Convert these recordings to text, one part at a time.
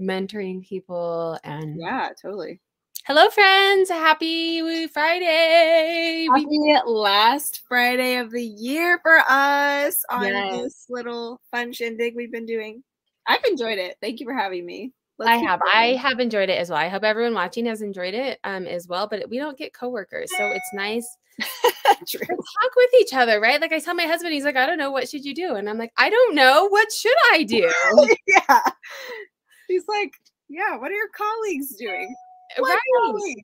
mentoring people and Yeah, totally. hello friends happy friday We- Happy last Friday of the year for us on Yes. this little fun shindig we've been doing. I've enjoyed it. Thank you for having me. Let's i have i have enjoyed it as well i hope everyone watching has enjoyed it um as well but we don't get coworkers so it's nice to talk with each other right like i tell my husband he's like i don't know what should you do and i'm like i don't know what should i do yeah. He's like, yeah, what are your colleagues doing? What right colleagues?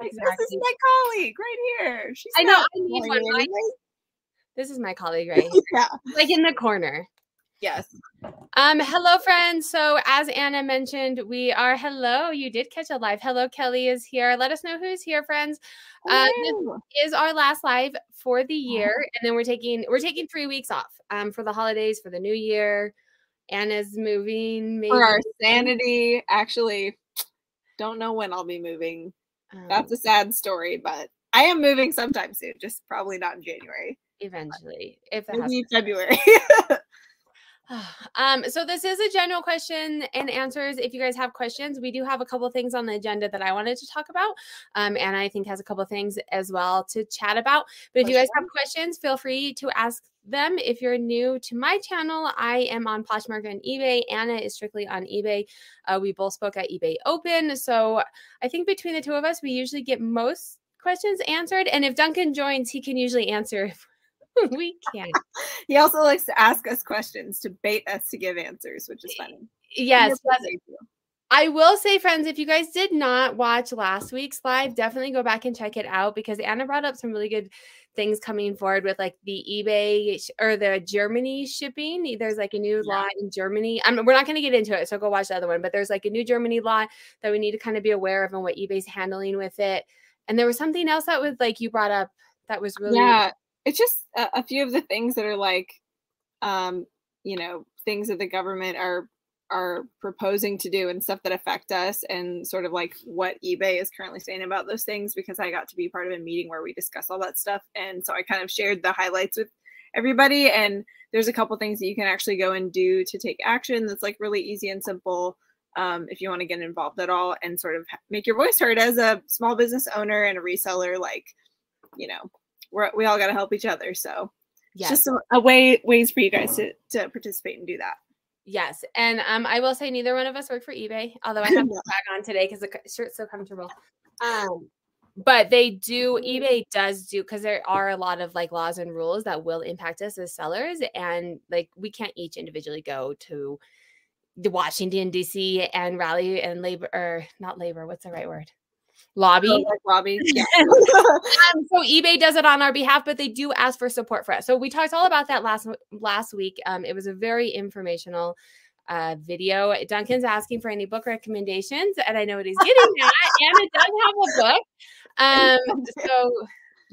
Like, This is my colleague right here. She's i know i need one this is my colleague right here, Yeah. like in the corner Yes. Um, hello, friends. So, as Anna mentioned, we are hello. You did catch a live. Hello, Kelly is here. Let us know who's here, friends. Uh, this is our last live for the year, and then we're taking we're taking three weeks off um for the holidays for the new year. Anna's moving. Maybe for our sanity, actually, don't know when I'll be moving. um, That's a sad story, but I am moving sometime soon, just probably not in January. eventually if Maybe February. um, so this is a general question and answers. If you guys have questions, we do have a couple things on the agenda that I wanted to talk about. Um, and I think has a couple things as well to chat about. But if you guys have questions, feel free to ask them. If you're new to my channel, I am on Poshmark and eBay. Anna is strictly on eBay. Uh, we both spoke at eBay Open. So I think between the two of us, we usually get most questions answered. And if Duncan joins, he can usually answer if we can't. he also likes to ask us questions to bait us to give answers, which is funny. Yes, I will say, friends, if you guys did not watch last week's live, definitely go back and check it out because Anna brought up some really good things coming forward with like the eBay sh- or the Germany shipping. There's like a new Yeah. law in Germany. I mean, we're not going to get into it, so go watch the other one. But there's like a new Germany law that we need to kind of be aware of and what eBay's handling with it. And there was something else that was like you brought up that was really Yeah, it's just a, a few of the things that are like, um, you know, things that the government are are proposing to do and stuff that affect us and sort of like what eBay is currently saying about those things because I got to be part of a meeting where we discuss all that stuff. And so I kind of shared the highlights with everybody. And there's a couple things that you can actually go and do to take action that's like really easy and simple um, if you want to get involved at all and sort of make your voice heard as a small business owner and a reseller like you know we're, we all got to help each other so yes. just a, a way ways for you guys to, to participate and do that Yes, and um, I will say neither one of us work for eBay, although I have No. bag on today because the shirt's so comfortable. Um, but they do eBay does do because there are a lot of like laws and rules that will impact us as sellers, and like we can't each individually go to the Washington D.C. and rally and labor or not labor. What's the right word? Lobby. Oh, like lobby yeah Um, so eBay does it on our behalf, but they do ask for support for us. So we talked all about that last last week. Um, it was a very informational uh, video. Duncan's asking for any book recommendations, and I know what he's getting at. and it does have a book. Um, so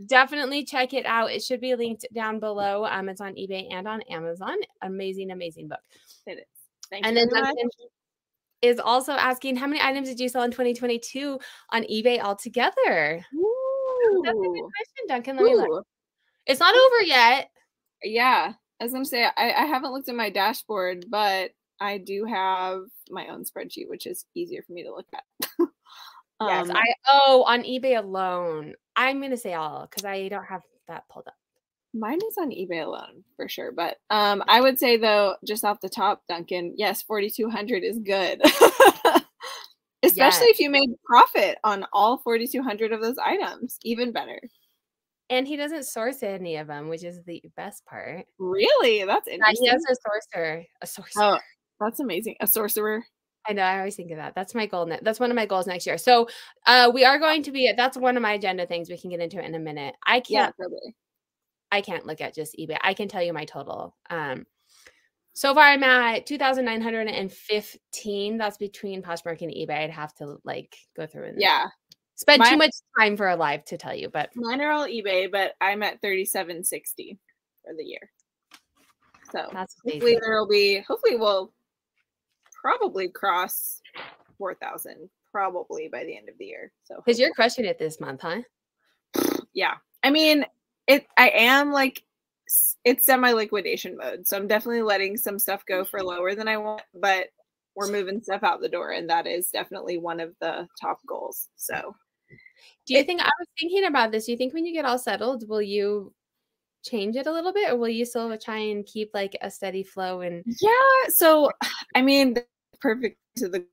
definitely check it out. It should be linked down below. Um, it's on eBay and on Amazon. Amazing, amazing book. it is thank And you then. Duncan is also asking how many items did you sell in 2022 on eBay altogether? That's a good question, Duncan. Let me look. It's not over yet. yeah as i was gonna say I, I haven't looked at my dashboard but i do have my own spreadsheet which is easier for me to look at Yes, Um, I oh on eBay alone. I'm gonna say all because I don't have that pulled up. Mine is on eBay alone for sure. But um, I would say though, just off the top, Duncan, yes, forty two hundred is good. Especially if you made profit on all forty two hundred of those items, even better. And he doesn't source any of them, which is the best part. Really, that's Yeah, interesting. he has a sourcer. A sourcer. Oh, that's amazing. A sorcerer. I know. I always think of that. That's my goal. Ne- that's one of my goals next year. So, uh, we are going to be. That's one of my agenda things. We can get into it in a minute. I can't. totally. I can't look at just eBay. I can tell you my total. Um, so far I'm at two thousand nine hundred and fifteen. That's between Poshmark and eBay. I'd have to like go through and Yeah, spend too much time for a live to tell you, but mine are all eBay, but I'm at thirty seven sixty for the year. So that's hopefully there will be. Hopefully we'll probably cross four thousand probably by the end of the year. So Because you're crushing it this month, huh? yeah i mean it i am like it's semi liquidation mode so i'm definitely letting some stuff go for lower than i want but we're moving stuff out the door and that is definitely one of the top goals so do you think I was thinking about this? Do you think when you get all settled, will you change it a little bit or will you still try and keep like a steady flow and yeah so i mean perfect to the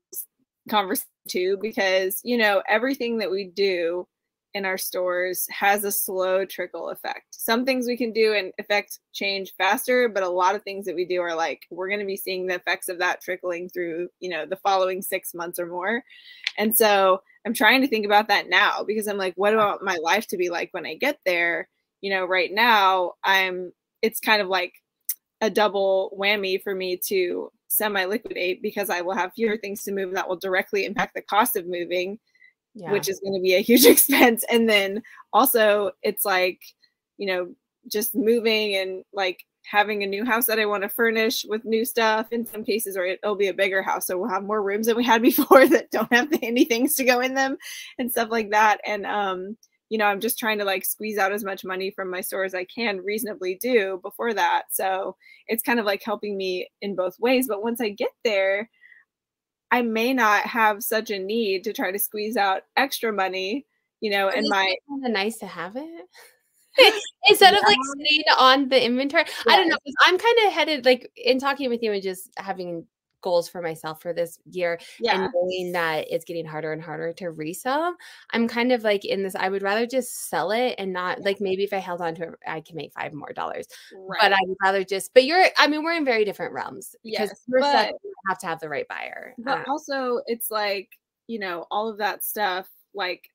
conversation too because you know everything that we do in our stores has a slow trickle effect some things we can do and affect change faster but a lot of things that we do are like we're going to be seeing the effects of that trickling through you know the following six months or more and so I'm trying to think about that now because I'm like, what about my life to be like when I get there? You know, right now I'm it's kind of like a double whammy for me to semi liquidate because I will have fewer things to move that will directly impact the cost of moving, yeah. which is going to be a huge expense. And then also it's like, you know, just moving and like having a new house that I want to furnish with new stuff in some cases, or it'll be a bigger house. So we'll have more rooms than we had before that don't have any things to go in them and stuff like that. And, um, you know, I'm just trying to like squeeze out as much money from my store as I can reasonably do before that. So it's kind of like helping me in both ways. But once I get there, I may not have such a need to try to squeeze out extra money, you know, and my kind of nice to have it. instead yeah. of like staying on the inventory. Yes. I don't know. I'm kind of headed like in talking with you and just having goals for myself for this year yeah. and knowing that it's getting harder and harder to resell. I'm kind of like in this, I would rather just sell it and not like maybe if I held on to it, I can make five more dollars. Right. But I would rather just, but you're, I mean, we're in very different realms because yes, but, set, have to have the right buyer. But um, also, it's like, you know, all of that stuff, like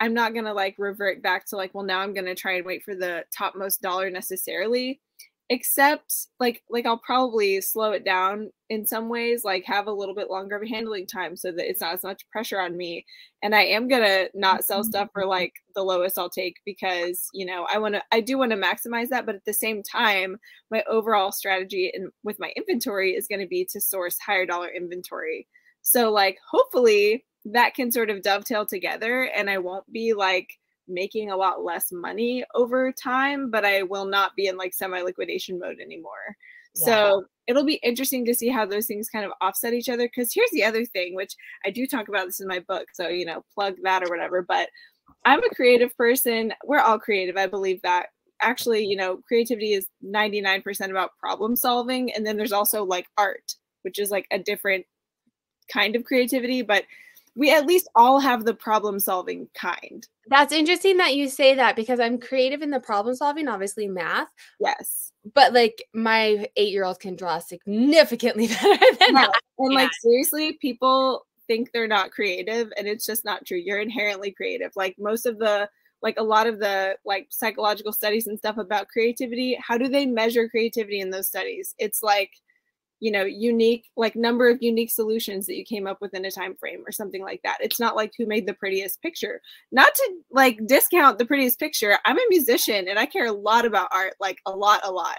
I'm not gonna like revert back to like, well, now I'm gonna try and wait for the topmost dollar necessarily. Except like like I'll probably slow it down in some ways, like have a little bit longer of a handling time so that it's not as much pressure on me. And I am gonna not sell stuff for mm-hmm. like the lowest I'll take because you know I wanna I do want to maximize that, but at the same time, my overall strategy and with my inventory is gonna be to source higher dollar inventory. So like hopefully that can sort of dovetail together and I won't be like making a lot less money over time, but I will not be in like semi liquidation mode anymore. Yeah. So it'll be interesting to see how those things kind of offset each other. Because here's the other thing, which I do talk about this in my book. So, you know, plug that or whatever. But I'm a creative person. We're all creative. I believe that. Actually, you know, creativity is 99% about problem solving. And then there's also like art, which is like a different kind of creativity. But we at least all have the problem solving kind. That's interesting that you say that because I'm creative in the problem solving, obviously math. Yes. But like my eight year old can draw significantly better than yeah. And like seriously, people think they're not creative and it's just not true. You're inherently creative. Like most of the like a lot of the like psychological studies and stuff about creativity, how do they measure creativity in those studies? It's like you know unique like number of unique solutions that you came up with in a time frame or something like that. It's not like who made the prettiest picture. Not to like discount the prettiest picture i'm a musician and i care a lot about art like a lot a lot.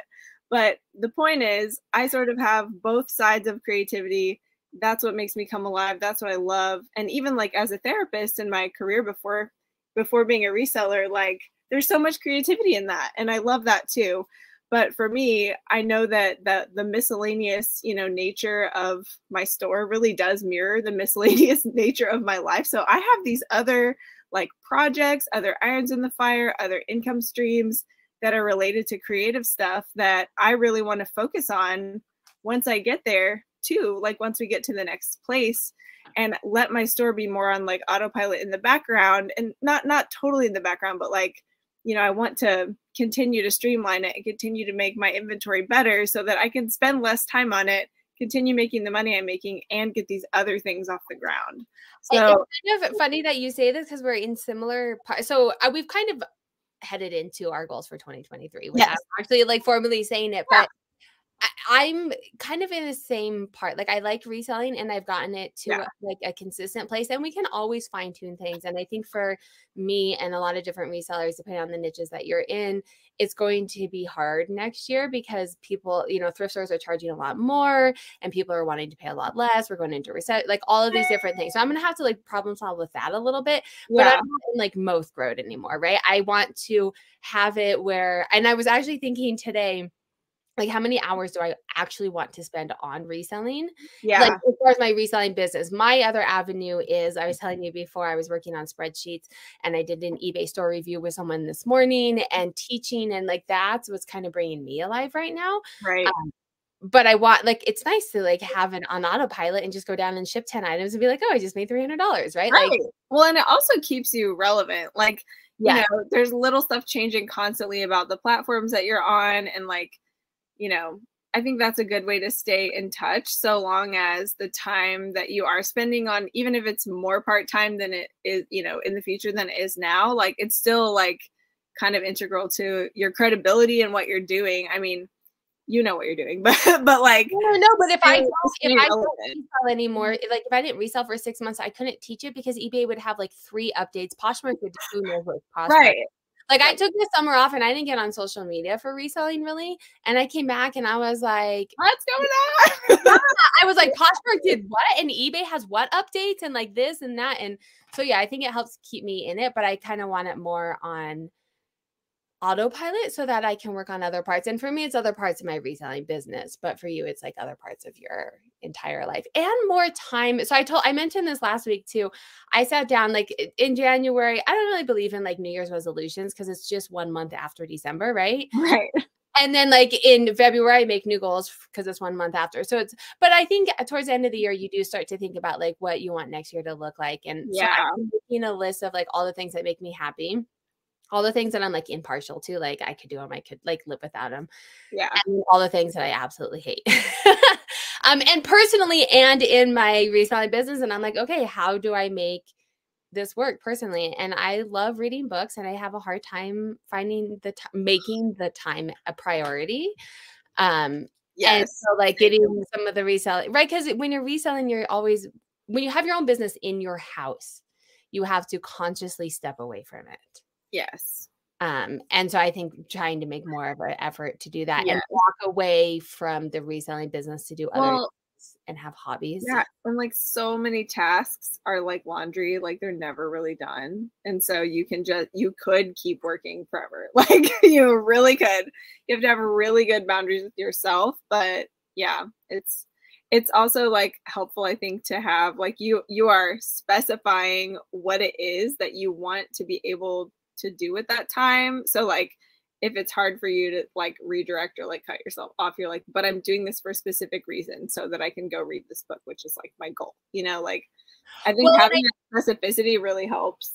But the point is i sort of have both sides of creativity. That's what makes me come alive. That's what i love. And even like as a therapist in my career before before being a reseller like there's so much creativity in that and i love that too but for me i know that the, the miscellaneous you know nature of my store really does mirror the miscellaneous nature of my life. So i have these other like projects other irons in the fire other income streams that are related to creative stuff that i really want to focus on once i get there too like once we get to the next place and let my store be more on like autopilot in the background and not not totally in the background but like you know, I want to continue to streamline it and continue to make my inventory better so that I can spend less time on it, continue making the money I'm making, and get these other things off the ground. So it's kind of funny that you say this because we're in similar. So uh, we've kind of headed into our goals for 2023 without yes. actually like formally saying it, yeah. but I'm kind of in the same part. Like I like reselling and I've gotten it to yeah. like a consistent place and we can always fine tune things. And I think for me and a lot of different resellers, depending on the niches that you're in, it's going to be hard next year because people, you know, thrift stores are charging a lot more and people are wanting to pay a lot less. We're going into reset, like all of these different things. So I'm going to have to like problem solve with that a little bit, yeah. but I'm not in like most growth anymore, right? I want to have it where, and I was actually thinking today, like how many hours do I actually want to spend on reselling? Yeah. Like as far as my reselling business. My other avenue is I was telling you before I was working on spreadsheets and I did an eBay store review with someone this morning and teaching and like that's what's kind of bringing me alive right now. right. Um, but I want like it's nice to like have it on autopilot and just go down and ship 10 items and be like, oh, I just made $300, right? right. Like, well, and it also keeps you relevant. Like, yeah. you know, there's little stuff changing constantly about the platforms that you're on and like, you know, I think that's a good way to stay in touch so long as the time that you are spending on even if it's more part-time than it is, you know, in the future than it is now, like it's still like kind of integral to your credibility and what you're doing. I mean, you know what you're doing, but but like no, no, but if I don't, if I don't resell anymore, like if I didn't resell for six months, I couldn't teach it because eBay would have like three updates. Poshmark would do what Poshmark. right. Like I took the summer off and I didn't get on social media for reselling really. And I came back and I was like, What's going on? I was like, Poshmark did what? And eBay has what updates and like this and that. And so yeah, I think it helps keep me in it, but I kind of want it more on autopilot so that I can work on other parts. And for me, it's other parts of my reselling business, but for you, it's like other parts of your entire life and more time. So I told I mentioned this last week too. I sat down like in January. I don't really believe in like New Year's resolutions because it's just one month after December, right? right. and then like in February I make new goals because it's one month after. So it's but I think uh, towards the end of the year you do start to think about like what you want next year to look like. And so Yeah. I'm making a list of like all the things that make me happy. All the things that I'm like impartial to, like I could do them, I could like live without them, Yeah. and all the things that I absolutely hate. um, and personally, and in my reselling business, and I'm like, okay, how do I make this work personally? And I love reading books, and I have a hard time finding the t- making the time a priority. Um, and Yes. so like getting some of the reselling, right? Because when you're reselling, you're always when you have your own business in your house, you have to consciously step away from it. Yes. Um, and so I think trying to make more of an effort to do that Yeah. and walk away from the reselling business to do other Well, things and have hobbies. yeah. And like so many tasks are like laundry, like they're never really done. And so you can just, you could keep working forever. Like you really could. You have to have really good boundaries with yourself. But yeah, it's, it's also like helpful i think to have like you you are specifying what it is that you want to be able to do at that time. So like if it's hard for you to like redirect or like cut yourself off you're like but i'm doing this for a specific reason so that i can go read this book which is like my goal you know like i think Well, having that specificity really helps.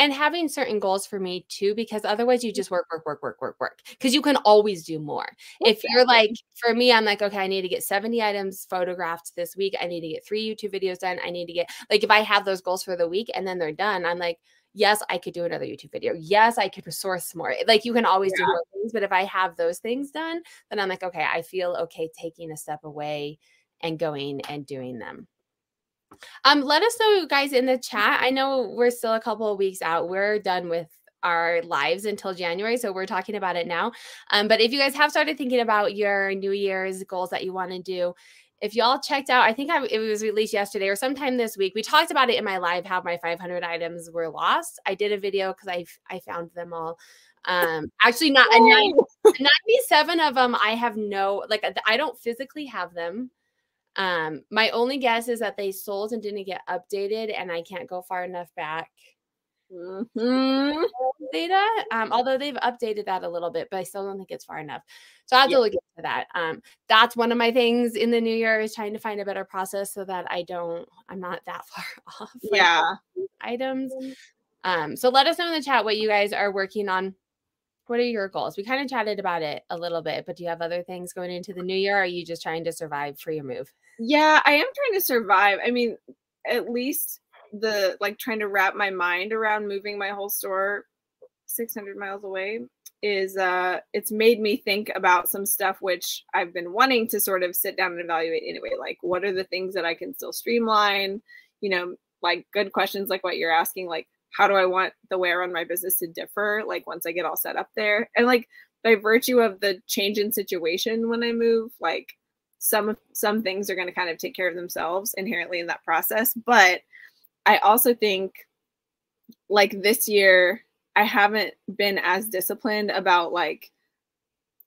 And having certain goals for me too because otherwise you just work work work work work work because you can always do more. If you're like for me i'm like okay i need to get 70 items photographed this week. I need to get three youtube videos done. I need to get like if i have those goals for the week and then they're done i'm like yes i could do another youtube video yes i could source more like you can always do more things but if i have those things done then i'm like okay i feel okay taking a step away and going and doing them um, let us know, guys, in the chat. I know we're still a couple of weeks out. We're done with our lives until January, so we're talking about it now. Um, but if you guys have started thinking about your New Year's goals that you want to do, if y'all checked out, I think I, it was released yesterday or sometime this week. We talked about it in my live how my 500 items were lost. I did a video because I I found them all. Um, actually, not a nine- 97 of them. I have no like I don't physically have them. Um, my only guess is that they sold and didn't get updated, and I can't go far enough back Mhm. data. Um, although they've updated that a little bit, but I still don't think it's far enough. So I have Yeah. to look into that. Um, that's one of my things in the new year is trying to find a better process so that I don't, I'm not that far off. yeah items. Um, so let us know in the chat what you guys are working on. What are your goals? We kind of chatted about it a little bit, but do you have other things going into the new year? Or are you just trying to survive for your move? Yeah, I am trying to survive. I mean, at least the like trying to wrap my mind around moving my whole store 600 miles away is uh it's made me think about some stuff which I've been wanting to sort of sit down and evaluate anyway like what are the things that I can still streamline? You know like good questions like what you're asking like how do I want the way I run my business to differ like once I get all set up there? And like by virtue of the change in situation when I move like some some things are going to kind of take care of themselves inherently in that process but i also think like this year i haven't been as disciplined about like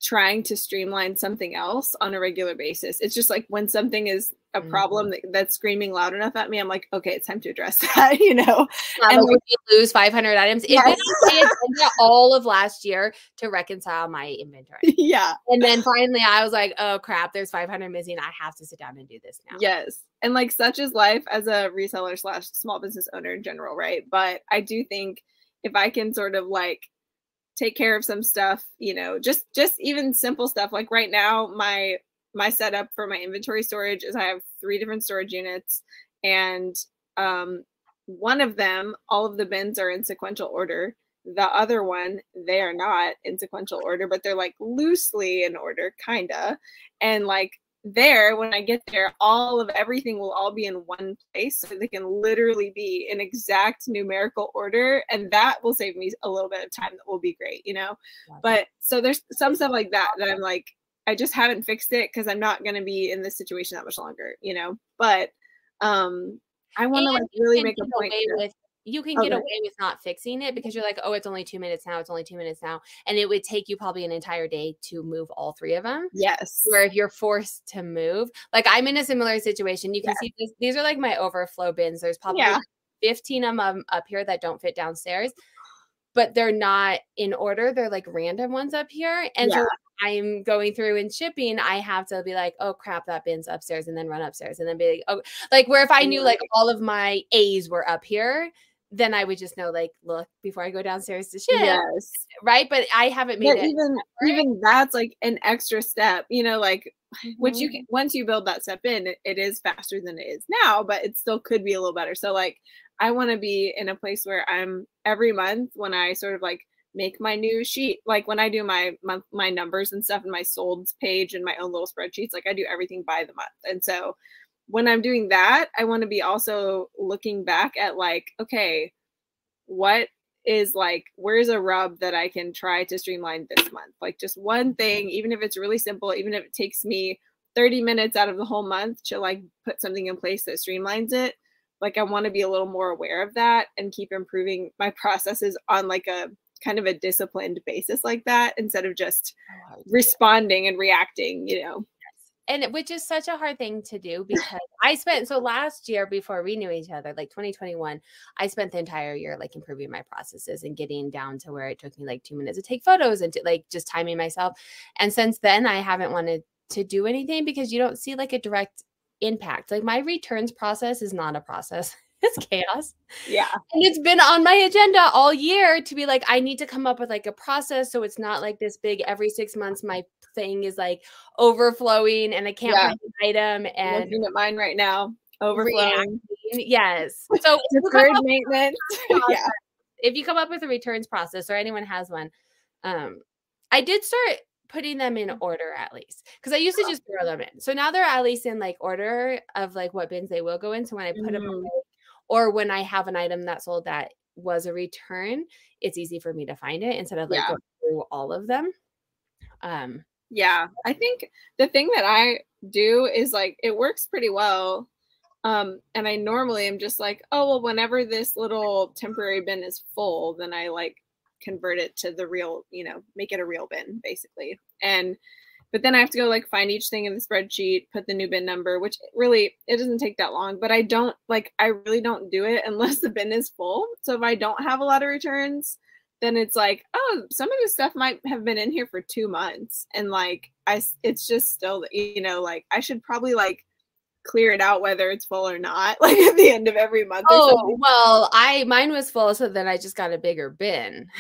trying to streamline something else on a regular basis. It's just like when something is a problem mm-hmm. that, that's screaming loud enough at me, I'm like, okay, it's time to address that, you know. and like, you lose 500 items. Yes. It all of last year to reconcile my inventory. Yeah. And then finally, I was like, oh crap, there's 500 missing. I have to sit down and do this now. Yes. And like such is life as a reseller slash small business owner in general, right? But I do think if I can sort of like take care of some stuff you know just just even simple stuff. Like right now my my setup for my inventory storage is i have three different storage units and um one of them all of the bins are in sequential order. The other one they are not in sequential order but they're like loosely in order kinda. And like there when i get there all of everything will all be in one place so they can literally be in exact numerical order and that will save me a little bit of time that will be great you know? But so there's some stuff like that that i'm like i just haven't fixed it because i'm not going to be in this situation that much longer you know? But um i want to like really make a point with you can get away with not fixing it because you're like, oh, it's only two minutes now. It's only two minutes now. And it would take you probably an entire day to move all three of them. Yes. Where if you're forced to move, like I'm in a similar situation. You can yeah. see this, these are like my overflow bins. There's probably yeah. 15 of them up here that don't fit downstairs, but they're not in order. They're like random ones up here. And yeah. so I'm going through and shipping, I have to be like, oh crap, that bin's upstairs, and then run upstairs, and then be like, oh, like where if I knew mm-hmm. like all of my A's were up here, then I would just know, like, look, before I go downstairs to ship, yes, right. But I haven't made but it. Even even that's like an extra step, you know, like mm-hmm. which you mm-hmm. can once you build that step in, it, it is faster than it is now, but it still could be a little better. So like, I want to be in a place where I'm every month when I sort of like make my new sheet, like when I do my month my numbers and stuff and my solds page and my own little spreadsheets, like I do everything by the month, and so when I'm doing that, I want to be also looking back at like, okay, what is like, where's a rub that I can try to streamline this month? Like just one thing, even if it's really simple, even if it takes me 30 minutes out of the whole month to like put something in place that streamlines it. Like I want to be a little more aware of that and keep improving my processes on like a kind of a disciplined basis like that instead of just responding and reacting, you know and which is such a hard thing to do because I spent so last year before we knew each other, like 2021, I spent the entire year like improving my processes and getting down to where it took me like two minutes to take photos and to, like just timing myself. And since then, I haven't wanted to do anything because you don't see like a direct impact. Like my returns process is not a process. It's chaos. Yeah. And it's been on my agenda all year to be like, I need to come up with like a process so it's not like this big every six months my thing is like overflowing and I can't yeah. find an item and looking at mine right now. Overflowing. Reacting. Yes. So deferred maintenance. yeah. If you come up with a returns process or anyone has one, um, I did start putting them in order at least because I used to just throw them in. So now they're at least in like order of like what bins they will go in. So when I put mm-hmm. them away, or when I have an item that sold that was a return, it's easy for me to find it instead of like yeah. going through all of them. Um, yeah, I think the thing that I do is like it works pretty well. Um, and I normally am just like, oh well, whenever this little temporary bin is full, then I like convert it to the real, you know, make it a real bin basically. And but then I have to go like find each thing in the spreadsheet, put the new bin number, which really it doesn't take that long, but I don't like I really don't do it unless the bin is full. So if I don't have a lot of returns, then it's like, oh, some of this stuff might have been in here for 2 months. And like I it's just still you know, like I should probably like clear it out whether it's full or not like at the end of every month oh well i mine was full so then i just got a bigger bin.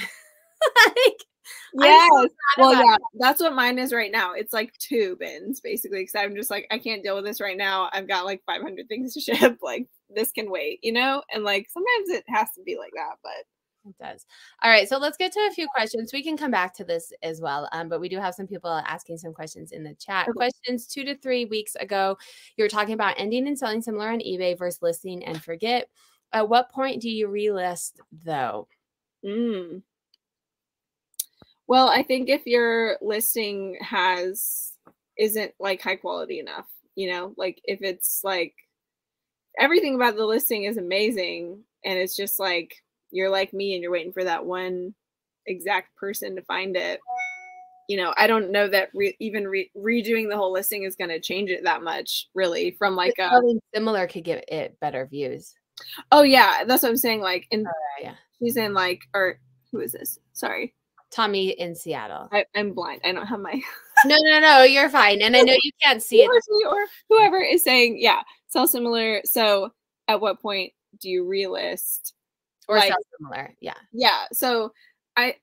Like Yes. So well, yeah, it. that's what mine is right now. It's like two bins basically because I'm just like, I can't deal with this right now. I've got like 500 things to ship. Like, this can wait, you know? And like, sometimes it has to be like that, but. It does. All right. So let's get to a few questions. We can come back to this as well. Um, but we do have some people asking some questions in the chat. Okay. Questions two to three weeks ago, you were talking about ending and selling similar on eBay versus listing and forget. At what point do you relist though? Mm. Well, I think if your listing has isn't like high quality enough, you know, like if it's like everything about the listing is amazing and it's just like you're like me and you're waiting for that one exact person to find it, you know, I don't know that re- even re- redoing the whole listing is going to change it that much, really. From like a similar could give it better views. Oh yeah, that's what I'm saying. Like in uh, yeah, she's in like or who is this? Sorry, Tommy in Seattle. I, am blind. I don't have my. no, no, no. You're fine, and I know you can't see it. Or whoever is saying, yeah, sell similar. So, at what point do you relist? Or like, sell similar? Yeah. Yeah. So, I.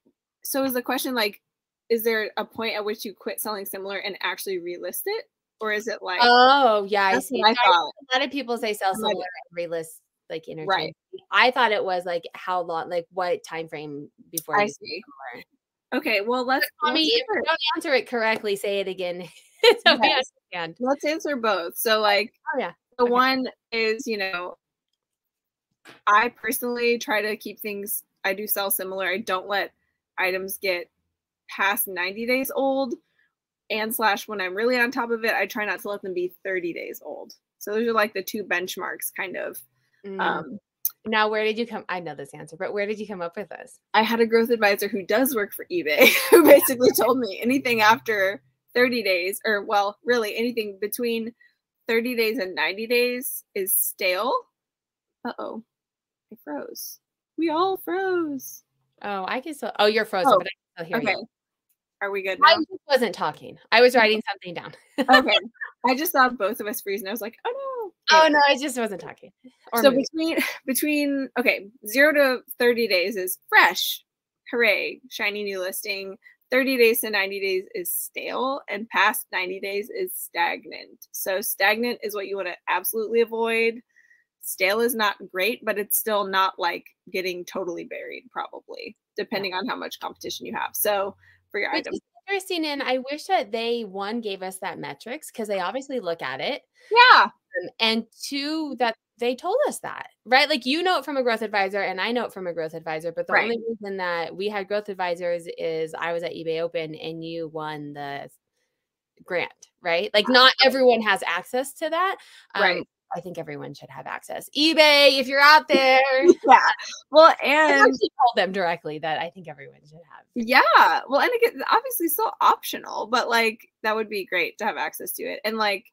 So is the question like is there a point at which you quit selling similar and actually relist it? Or is it like Oh yeah, I see. I thought. A lot of people say sell similar and relist like interchange. Right. I thought it was like how long, like what time frame before I see. Similar. Okay, well let's I mean if you don't answer it correctly, say it again. so yes. Let's answer both. So like oh yeah. The okay. one is, you know, I personally try to keep things I do sell similar. I don't let items get past 90 days old and slash when I'm really on top of it, I try not to let them be 30 days old. So those are like the two benchmarks kind of. Mm. Um, now, where did you come? I know this answer, but where did you come up with this? I had a growth advisor who does work for eBay who basically told me anything after 30 days, or well, really anything between 30 days and 90 days is stale. Uh oh, I froze. We all froze. Oh, I can still. Oh, you're frozen, oh, but I can still hear okay. you. Are we good now? I wasn't talking. I was writing something down. okay. I just saw both of us freeze and I was like, oh no. Oh no, I just wasn't talking. Or so between between okay, zero to 30 days is fresh. Hooray. Shiny new listing. 30 days to 90 days is stale and past 90 days is stagnant. So stagnant is what you want to absolutely avoid. Stale is not great, but it's still not like getting totally buried, probably, depending on how much competition you have. So for your Which item. interesting. And I wish that they one gave us that metrics because they obviously look at it. Yeah. And two, that they told us that, right? Like you know it from a growth advisor and I know it from a growth advisor. But the right. only reason that we had growth advisors is I was at eBay Open and you won the grant, right? Like not everyone has access to that. Um, right. I think everyone should have access. eBay, if you're out there. yeah. Well, and I told them directly that I think everyone should have. Yeah. Well, and again, obviously still optional, but like that would be great to have access to it. And like,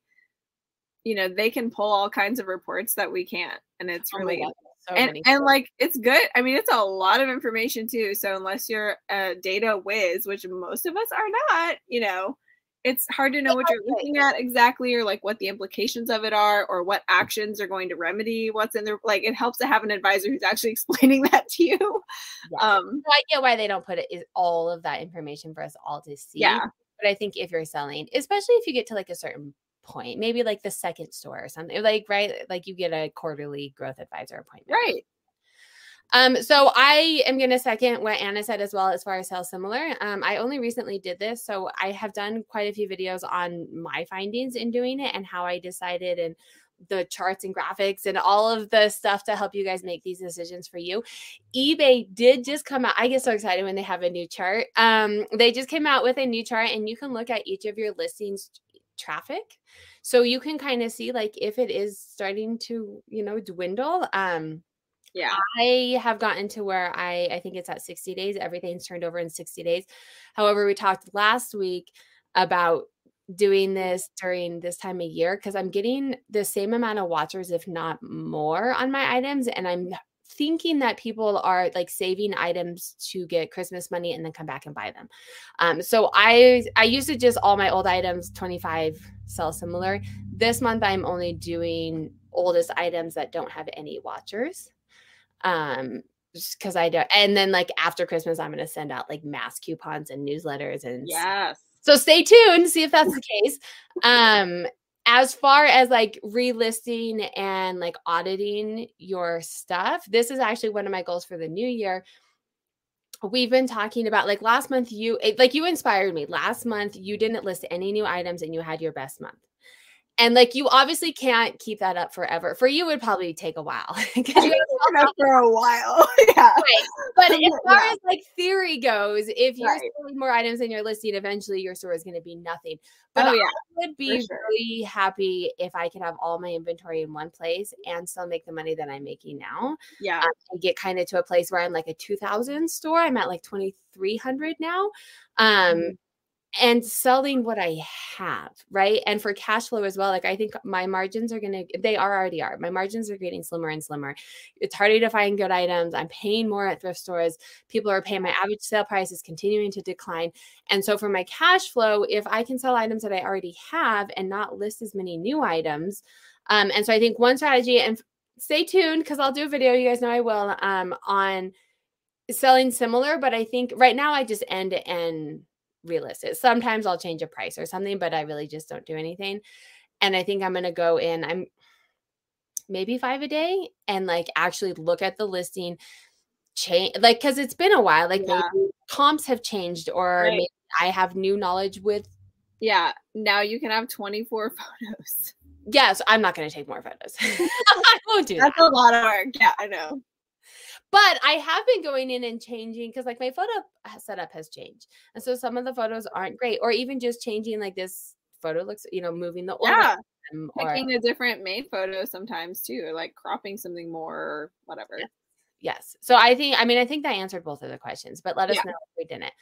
you know, they can pull all kinds of reports that we can't. And it's oh really so and, and like it's good. I mean, it's a lot of information too. So unless you're a data whiz, which most of us are not, you know, it's hard to know what you're looking at exactly or like what the implications of it are or what actions are going to remedy what's in there like it helps to have an advisor who's actually explaining that to you yeah. um so i get why they don't put it is all of that information for us all to see yeah but i think if you're selling especially if you get to like a certain point maybe like the second store or something like right like you get a quarterly growth advisor appointment right um, so I am going to second what Anna said as well as far as sell similar. Um, I only recently did this, so I have done quite a few videos on my findings in doing it and how I decided and the charts and graphics and all of the stuff to help you guys make these decisions for you. eBay did just come out. I get so excited when they have a new chart. Um, they just came out with a new chart, and you can look at each of your listings traffic. So you can kind of see like if it is starting to, you know, dwindle. Um, yeah. I have gotten to where I I think it's at 60 days. Everything's turned over in 60 days. However, we talked last week about doing this during this time of year because I'm getting the same amount of watchers, if not more, on my items. And I'm thinking that people are like saving items to get Christmas money and then come back and buy them. Um, so I I used to just all my old items 25 sell similar. This month I'm only doing oldest items that don't have any watchers um just because I don't. And then like after Christmas, I'm gonna send out like mass coupons and newsletters and yes. So stay tuned, see if that's the case. Um, as far as like relisting and like auditing your stuff, this is actually one of my goals for the new year. We've been talking about like last month, you like you inspired me. Last month, you didn't list any new items and you had your best month. And like you obviously can't keep that up forever. For you, it would probably take a while. because you up for a while. yeah. Right. But as far yeah. as like theory goes, if you're right. selling more items than you're listing, eventually your store is going to be nothing. But oh, yeah. I would be sure. really happy if I could have all my inventory in one place and still make the money that I'm making now. Yeah. Um, and get kind of to a place where I'm like a 2000 store. I'm at like 2300 now. Um, mm-hmm and selling what I have, right? And for cash flow as well, like I think my margins are gonna, they are already are. My margins are getting slimmer and slimmer. It's harder to find good items. I'm paying more at thrift stores. People are paying my average sale price is continuing to decline. And so for my cash flow, if I can sell items that I already have and not list as many new items, um, and so I think one strategy, and stay tuned because I'll do a video, you guys know I will, um, on selling similar, but I think right now I just end to end realistic. Sometimes I'll change a price or something, but I really just don't do anything. And I think I'm going to go in, I'm maybe five a day and like actually look at the listing change like because it's been a while like yeah. maybe comps have changed or right. maybe i have new knowledge with yeah now you can have 24 photos yes i'm not going to take more photos i won't do that's that. a lot of work yeah i know but I have been going in and changing because like my photo setup has changed. And so some of the photos aren't great, or even just changing like this photo looks, you know, moving the order. Yeah. Picking or, a different made photo sometimes too, like cropping something more or whatever. Yes. yes. So I think I mean I think that answered both of the questions, but let us yeah. know if we didn't.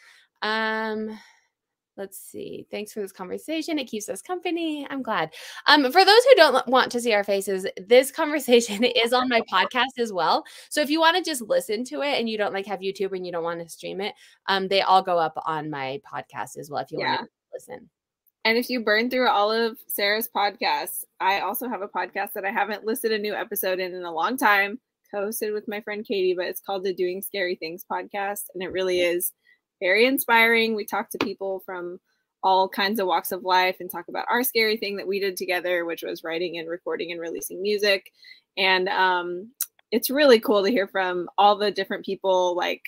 Um let's see. Thanks for this conversation. It keeps us company. I'm glad. Um, for those who don't want to see our faces, this conversation is on my podcast as well. So if you want to just listen to it and you don't like have YouTube and you don't want to stream it, um, they all go up on my podcast as well if you yeah. want to listen. And if you burn through all of Sarah's podcasts, I also have a podcast that I haven't listed a new episode in in a long time, co-hosted with my friend Katie, but it's called the Doing Scary Things podcast, and it really is very inspiring. We talk to people from all kinds of walks of life and talk about our scary thing that we did together, which was writing and recording and releasing music. And um, it's really cool to hear from all the different people. Like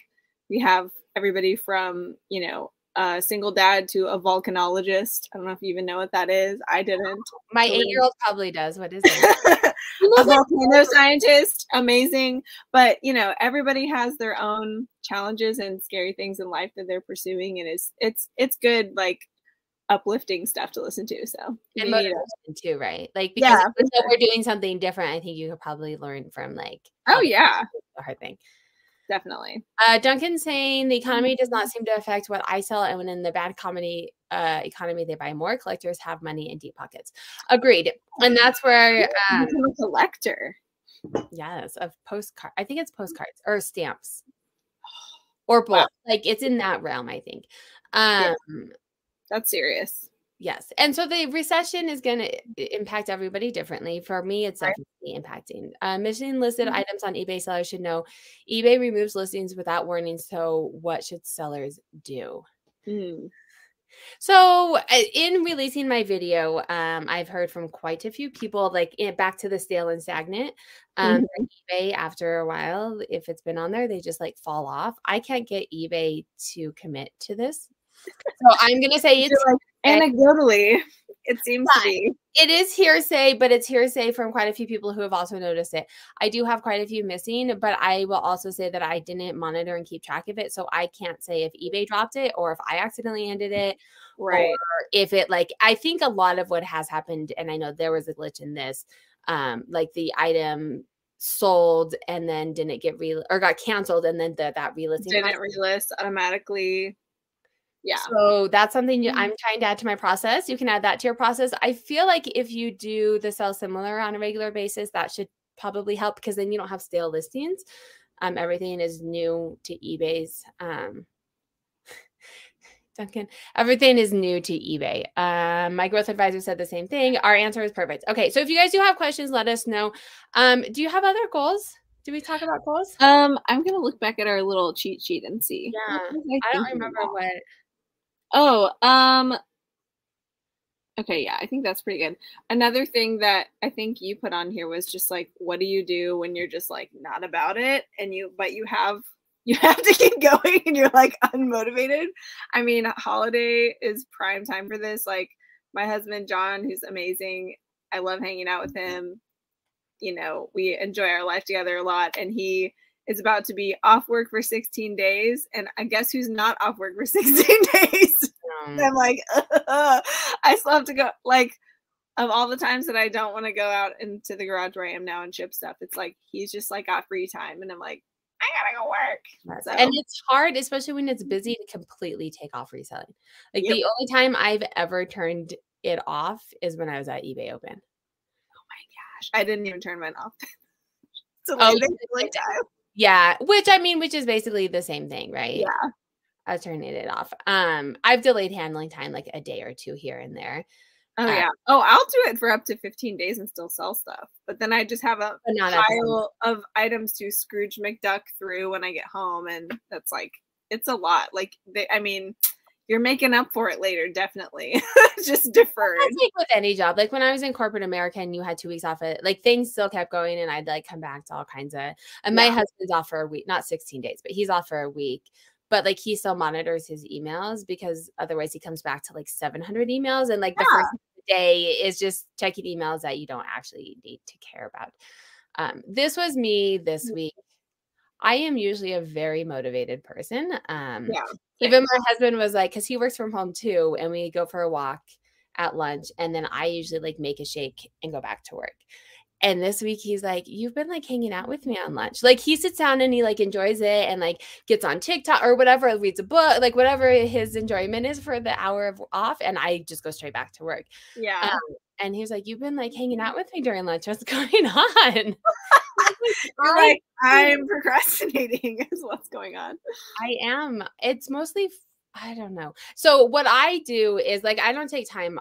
we have everybody from, you know, a single dad to a volcanologist. I don't know if you even know what that is. I didn't. My eight year old probably does. What is it? a volcano scientist, amazing. But you know, everybody has their own challenges and scary things in life that they're pursuing, and it's it's it's good like uplifting stuff to listen to. So and motivation too, right? Like because yeah, sure. we're doing something different, I think you could probably learn from like oh yeah, the hard thing. Definitely. Uh, Duncan saying the economy does not seem to affect what I sell, and when in the bad comedy uh, economy, they buy more. Collectors have money in deep pockets. Agreed, and that's where um, a collector. Yes, of postcard. I think it's postcards or stamps, or both. Wow. Like it's in that realm. I think. Um, yeah. That's serious. Yes. And so the recession is going to impact everybody differently. For me, it's definitely impacting. Uh, missing listed mm-hmm. items on eBay sellers should know eBay removes listings without warning. So, what should sellers do? Mm. So, uh, in releasing my video, um, I've heard from quite a few people like back to the stale and stagnant. Um, mm-hmm. eBay, after a while, if it's been on there, they just like fall off. I can't get eBay to commit to this. So, I'm going to say it's anecdotally it seems but to be. it is hearsay but it's hearsay from quite a few people who have also noticed it. I do have quite a few missing but i will also say that i didn't monitor and keep track of it so i can't say if ebay dropped it or if i accidentally ended it right. or if it like i think a lot of what has happened and i know there was a glitch in this um like the item sold and then didn't get re or got canceled and then the, that relisting didn't relist automatically yeah. So that's something you, I'm mm-hmm. trying to add to my process. You can add that to your process. I feel like if you do the sell similar on a regular basis, that should probably help because then you don't have stale listings. Um, everything is new to eBay's. Um, Duncan, everything is new to eBay. Um, my growth advisor said the same thing. Our answer is perfect. Okay, so if you guys do have questions, let us know. Um, do you have other goals? Do we talk about goals? Um, I'm gonna look back at our little cheat sheet and see. Yeah, I, I don't remember about? what Oh, um Okay, yeah, I think that's pretty good. Another thing that I think you put on here was just like what do you do when you're just like not about it and you but you have you have to keep going and you're like unmotivated. I mean, holiday is prime time for this. Like my husband John, who's amazing. I love hanging out with him. You know, we enjoy our life together a lot and he is about to be off work for 16 days. And I guess who's not off work for 16 days? Um, I'm like, uh, I still have to go. Like, of all the times that I don't want to go out into the garage where I am now and ship stuff, it's like he's just like got free time. And I'm like, I gotta go work. So- And it's hard, especially when it's busy, to completely take off reselling. Like Yep. the only time I've ever turned it off is when I was at eBay Open. Oh my gosh, I didn't even turn mine off. so Oh, like, you they- like, time. Yeah, which I mean, which is basically the same thing, right? Yeah. I turning it off. Um, I've delayed handling time like a day or two here and there, Oh Uh, yeah. Oh, I'll do it for up to 15 days and still sell stuff. But then I just have a not at the same pile of items to Scrooge McDuck through when I get home, and that's like it's a lot. Like they, I mean, you're making up for it later, definitely. just deferred. That's like with any job. Like when I was in corporate America and you had two weeks off it, like things still kept going and I'd like come back to all kinds of and my Yeah. husband's off for a week, not 16 days, but he's off for a week. But like he still monitors his emails because otherwise he comes back to like 700 emails and like the first day is just checking emails that you don't actually need to care about. Um, this was me this Mm. week. I am usually a very motivated person. Um, Yeah. even my husband was like, because he works from home too, and we go for a walk at lunch, and then I usually like make a shake and go back to work. And this week he's like, You've been like hanging out with me on lunch. Like he sits down and he like enjoys it and like gets on TikTok or whatever, reads a book, like whatever his enjoyment is for the hour of off. And I just go straight back to work. Yeah. Um, and he was like, You've been like hanging out with me during lunch. What's going on? You're like I'm procrastinating is what's going on. I am. It's mostly, I don't know. So what I do is like I don't take time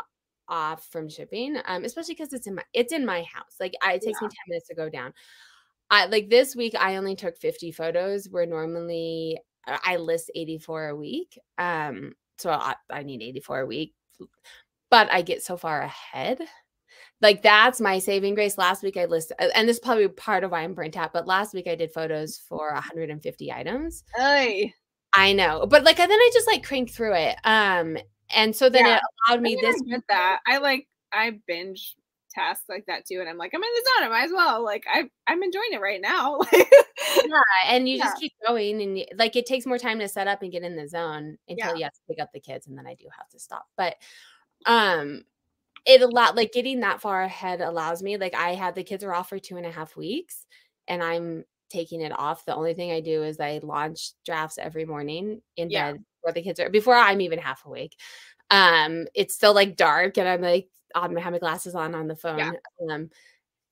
off from shipping, um, especially because it's in my it's in my house. Like I, it takes me ten minutes to go down. I like this week I only took fifty photos. Where normally uh, I list eighty four a week. Um, so I, I need eighty four a week, but I get so far ahead. Like that's my saving grace. Last week I listed, and this is probably part of why I'm burnt out. But last week I did photos for 150 items. Ay. I know, but like, and then I just like crank through it. Um, and so then Yeah. it allowed I me mean, this. I that. I like I binge tasks like that too, and I'm like, I'm in the zone. I might as well. Like I I'm enjoying it right now. Yeah, and you Yeah. just keep going, and y- like it takes more time to set up and get in the zone until Yeah. you have to pick up the kids, and then I do have to stop. But um, it a lot like getting that far ahead allows me. Like I had the kids are off for two and a half weeks, and I'm taking it off. The only thing I do is I launch drafts every morning in Yeah. bed where the kids are before I'm even half awake. Um, it's still like dark, and I'm like on I have my glasses on on the phone. Um,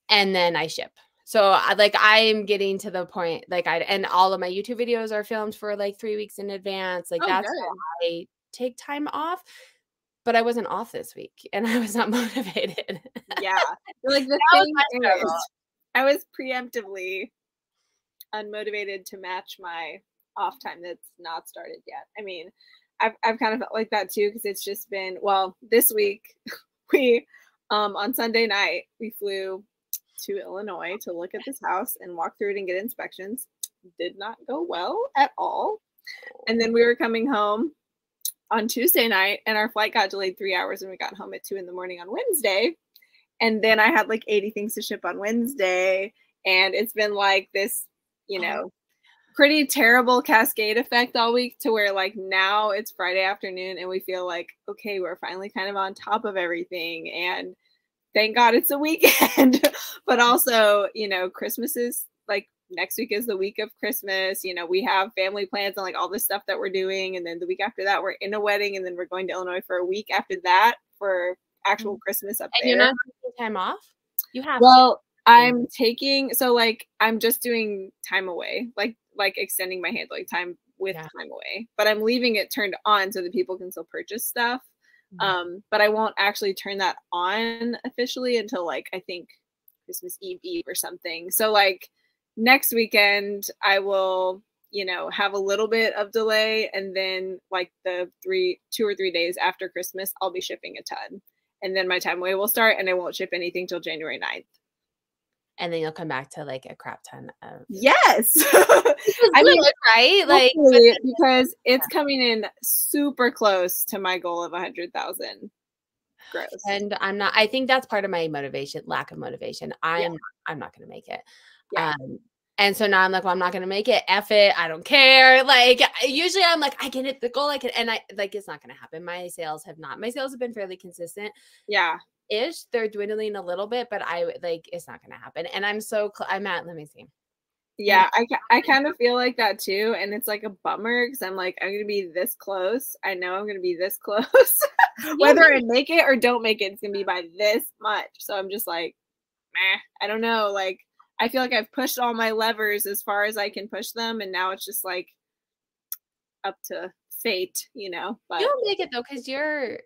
and then I ship. So I like I'm getting to the point like I and all of my YouTube videos are filmed for like three weeks in advance. Like Oh, that's good. how I take time off. But I wasn't off this week and I was not motivated. yeah. Like the That was thing my is. I was preemptively unmotivated to match my off time that's not started yet. I mean, I've I've kind of felt like that too because it's just been well, this week we um on Sunday night we flew to Illinois to look at this house and walk through it and get inspections. Did not go well at all. And then we were coming home on Tuesday night and our flight got delayed three hours and we got home at two in the morning on Wednesday. And then I had like 80 things to ship on Wednesday. And it's been like this, you Oh. know, pretty terrible cascade effect all week to where like now it's Friday afternoon and we feel like, okay, we're finally kind of on top of everything. And thank God it's a weekend. but also, you know, Christmas is like next week is the week of Christmas. You know, we have family plans and like all this stuff that we're doing. And then the week after that, we're in a wedding. And then we're going to Illinois for a week after that for actual Christmas up and there. you're not taking time off? You have to. well, I'm taking so like I'm just doing time away, like like extending my hand, like time with Yeah. time away. But I'm leaving it turned on so that people can still purchase stuff. Mhm. Um, but I won't actually turn that on officially until like I think Christmas Eve Eve or something. So like next weekend I will, you know, have a little bit of delay and then like the three two or three days after Christmas I'll be shipping a ton. And then my time away will start and I won't ship anything till January 9th. and then you'll come back to like a crap ton of Yes. I mean, right? Like because it's coming in super close to my goal of a hundred thousand gross. and I'm not I think that's part of my motivation, lack of motivation. I'm I'm not gonna make it. Yeah. Um and so now I'm like, well, I'm not gonna make it. F it. I don't care. Like usually I'm like, I can hit the goal. I can, and I like it's not gonna happen. My sales have not. My sales have been fairly consistent yeah. ish. They're dwindling a little bit, but I like it's not gonna happen. And I'm so cl- I'm at. Let me see. Yeah, I, I kind of feel like that too. And it's like a bummer because I'm like, I'm going to be this close. I know I'm going to be this close. Whether I make it or don't make it, it's going to be by this much. So I'm just like, meh, I don't know. Like, I feel like I've pushed all my levers as far as I can push them. And now it's just like up to fate, you know? But you'll make it though, because you're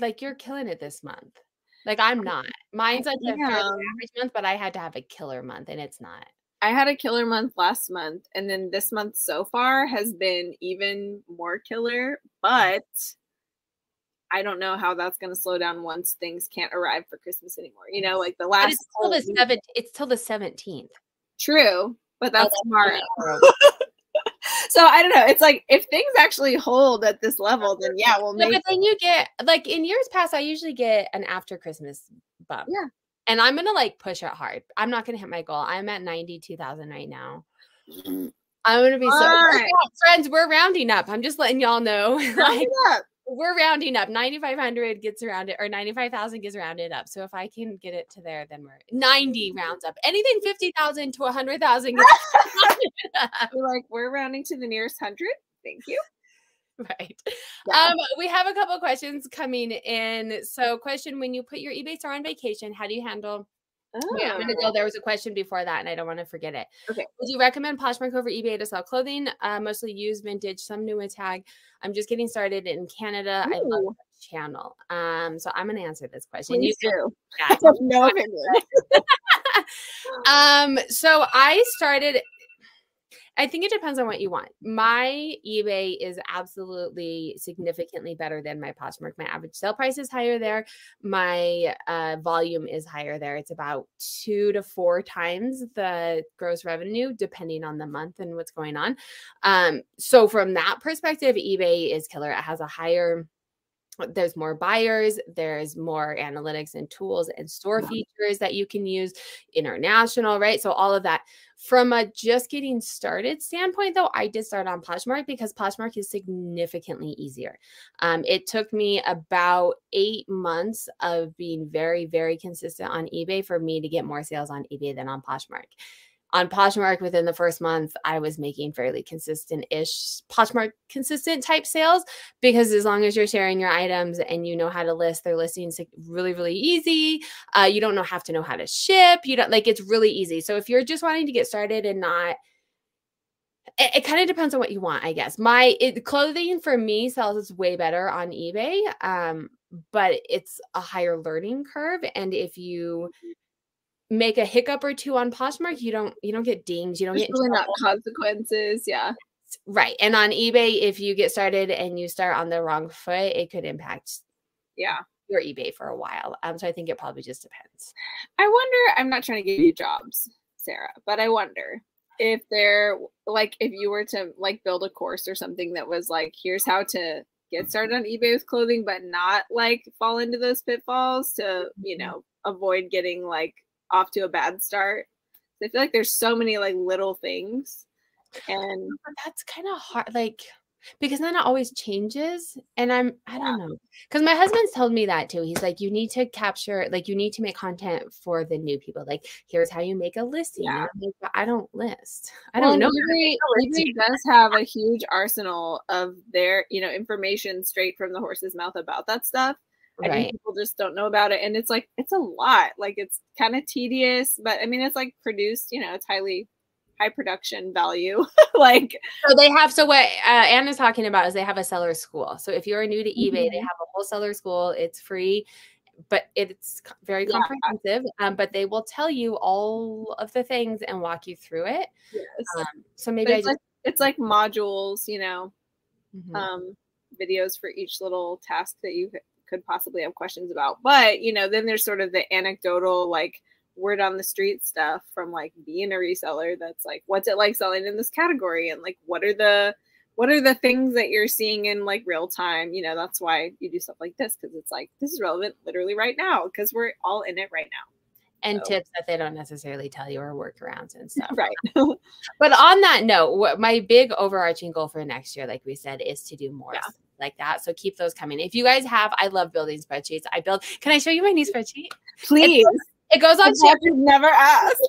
like, you're killing it this month. Like, I'm not. Mine's like the average month, but I had to have a killer month and it's not. I had a killer month last month, and then this month so far has been even more killer. Mm. But I don't know how that's going to slow down once things can't arrive for Christmas anymore. You know, like the last. But it's till the seventh. It's till the seventeenth. True, but that's oh, tomorrow. so I don't know. It's like if things actually hold at this level, then yeah, we'll. No, but then you get like in years past, I usually get an after Christmas bump. Yeah and I'm gonna like push it hard. I'm not gonna hit my goal. I'm at 92,000 right now. Mm-hmm. I'm gonna be so right. friends. We're rounding up. I'm just letting y'all know. like, we're rounding up. 9,500 gets rounded, or 95,000 gets rounded up. So if I can get it to there, then we're 90 mm-hmm. rounds up. Anything 50,000 to 100,000. we're like, we're rounding to the nearest hundred. Thank you. right. Yeah. Um, we have a couple questions coming in. So, question: When you put your eBay store on vacation, how do you handle? Oh. Yeah, I'm gonna go. There was a question before that, and I don't want to forget it. Okay. Would you recommend Poshmark over eBay to sell clothing? Uh, mostly used, vintage, some new and tag. I'm just getting started in Canada. Ooh. I love the channel. Um, so I'm gonna answer this question. Please you do. Yeah, I have no opinion. um, so I started I think it depends on what you want. My eBay is absolutely significantly better than my Poshmark. My average sale price is higher there. My uh, volume is higher there. It's about two to four times the gross revenue, depending on the month and what's going on. Um, so from that perspective, eBay is killer. It has a higher there's more buyers there's more analytics and tools and store features that you can use international right? So all of that. From a just getting started standpoint though i did start on poshmark because poshmark is significantly easier. Um, it took me about eight months of being very very consistent on ebay for me to get more sales on ebay than on poshmark on Poshmark within the first month, I was making fairly consistent ish Poshmark consistent type sales because as long as you're sharing your items and you know how to list, their listings really, really easy. Uh, you don't know have to know how to ship. You don't like it's really easy. So if you're just wanting to get started and not it, it kind of depends on what you want, I guess. My it, clothing for me sells way better on eBay, um, but it's a higher learning curve. And if you make a hiccup or two on Poshmark, you don't you don't get dings. You don't There's get really not consequences. Yeah. Right. And on eBay, if you get started and you start on the wrong foot, it could impact yeah your eBay for a while. Um, so I think it probably just depends. I wonder, I'm not trying to give you jobs, Sarah, but I wonder if they're like if you were to like build a course or something that was like, here's how to get started on eBay with clothing, but not like fall into those pitfalls to, you mm-hmm. know, avoid getting like off to a bad start. I feel like there's so many like little things. And but that's kind of hard, like because then it always changes. And I'm I don't know. Because my husband's told me that too. He's like, you need to capture, like you need to make content for the new people. Like, here's how you make a listing. Yeah. Like, I don't list. I don't know. eBay does have a huge arsenal of their, you know, information straight from the horse's mouth about that stuff. I right. think people just don't know about it. And it's like, it's a lot. Like, it's kind of tedious, but I mean, it's like produced, you know, it's highly high production value. like, so they have, so what uh, Anna's talking about is they have a seller school. So if you're new to eBay, mm-hmm. they have a whole seller school. It's free, but it's very comprehensive. Yeah. Um, but they will tell you all of the things and walk you through it. Yes. Um, so maybe it's, just, like, it's like modules, you know, mm-hmm. um, videos for each little task that you could possibly have questions about. But, you know, then there's sort of the anecdotal, like, word on the street stuff from like being a reseller that's like what's it like selling in this category and like what are the what are the things that you're seeing in like real time you know that's why you do stuff like this because it's like this is relevant literally right now because we're all in it right now and so. tips that they don't necessarily tell you or workarounds and stuff. Right. but on that note, what my big overarching goal for next year, like we said, is to do more yeah. Like that. So keep those coming. If you guys have, I love building spreadsheets. I build. Can I show you my new spreadsheet? Please. It goes on. You've never asked.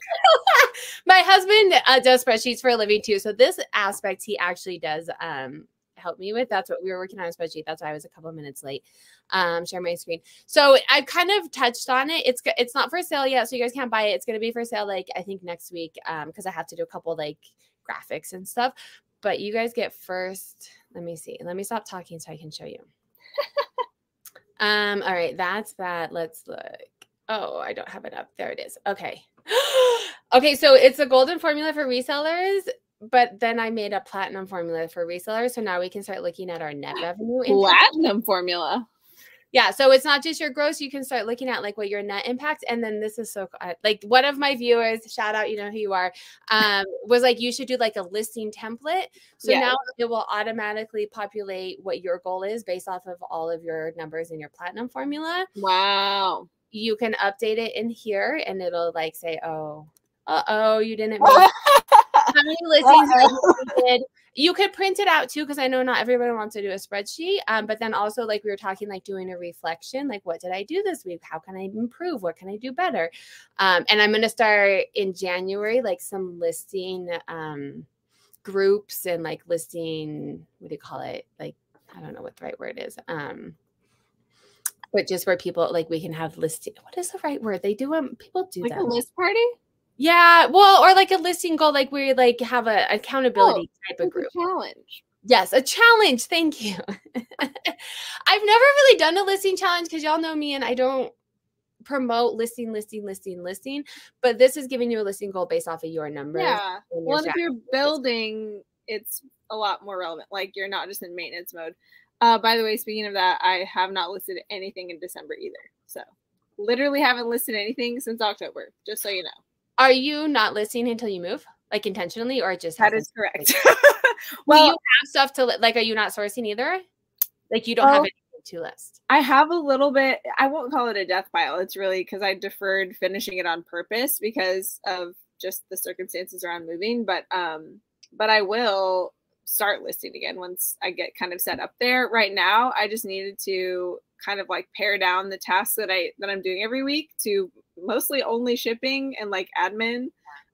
My husband uh, does spreadsheets for a living too, so this aspect he actually does um, help me with. That's what we were working on a spreadsheet. That's why I was a couple minutes late. Um, share my screen. So I've kind of touched on it. It's it's not for sale yet, so you guys can't buy it. It's gonna be for sale like I think next week. Um, because I have to do a couple like graphics and stuff. But you guys get first. Let me see. Let me stop talking so I can show you. um, all right, that's that. Let's look. Oh, I don't have it up. There it is. Okay. okay, so it's a golden formula for resellers, but then I made a platinum formula for resellers. So now we can start looking at our net revenue. Platinum formula. Yeah, so it's not just your gross. You can start looking at like what your net impact, and then this is so like one of my viewers, shout out, you know who you are, um, was like you should do like a listing template. So yeah. now it will automatically populate what your goal is based off of all of your numbers in your platinum formula. Wow you can update it in here and it'll like say, oh, uh oh, you didn't make how many listings you did. You could print it out too, because I know not everyone wants to do a spreadsheet. Um, but then also, like we were talking, like doing a reflection, like what did I do this week? How can I improve? What can I do better? Um, and I'm gonna start in January, like some listing um groups and like listing, what do you call it? Like I don't know what the right word is. Um, but just where people like we can have listing. What is the right word? They do them. People do like them. a list party. Yeah, well, or like a listing goal, like we like have a accountability oh, type of group challenge. Yes, a challenge. Thank you. I've never really done a listing challenge because y'all know me and I don't promote listing, listing, listing, listing. But this is giving you a listing goal based off of your numbers. Yeah. Well, if you're building, it's a lot more relevant. Like you're not just in maintenance mode. Uh, by the way, speaking of that, I have not listed anything in December either. So literally haven't listed anything since October, just so you know. Are you not listing until you move? Like intentionally or just that is correct. well, you have stuff to like are you not sourcing either? Like you don't have anything to list. I have a little bit, I won't call it a death pile. It's really because I deferred finishing it on purpose because of just the circumstances around moving. But um, but I will start listing again once I get kind of set up there. Right now, I just needed to kind of like pare down the tasks that I that I'm doing every week to mostly only shipping and like admin.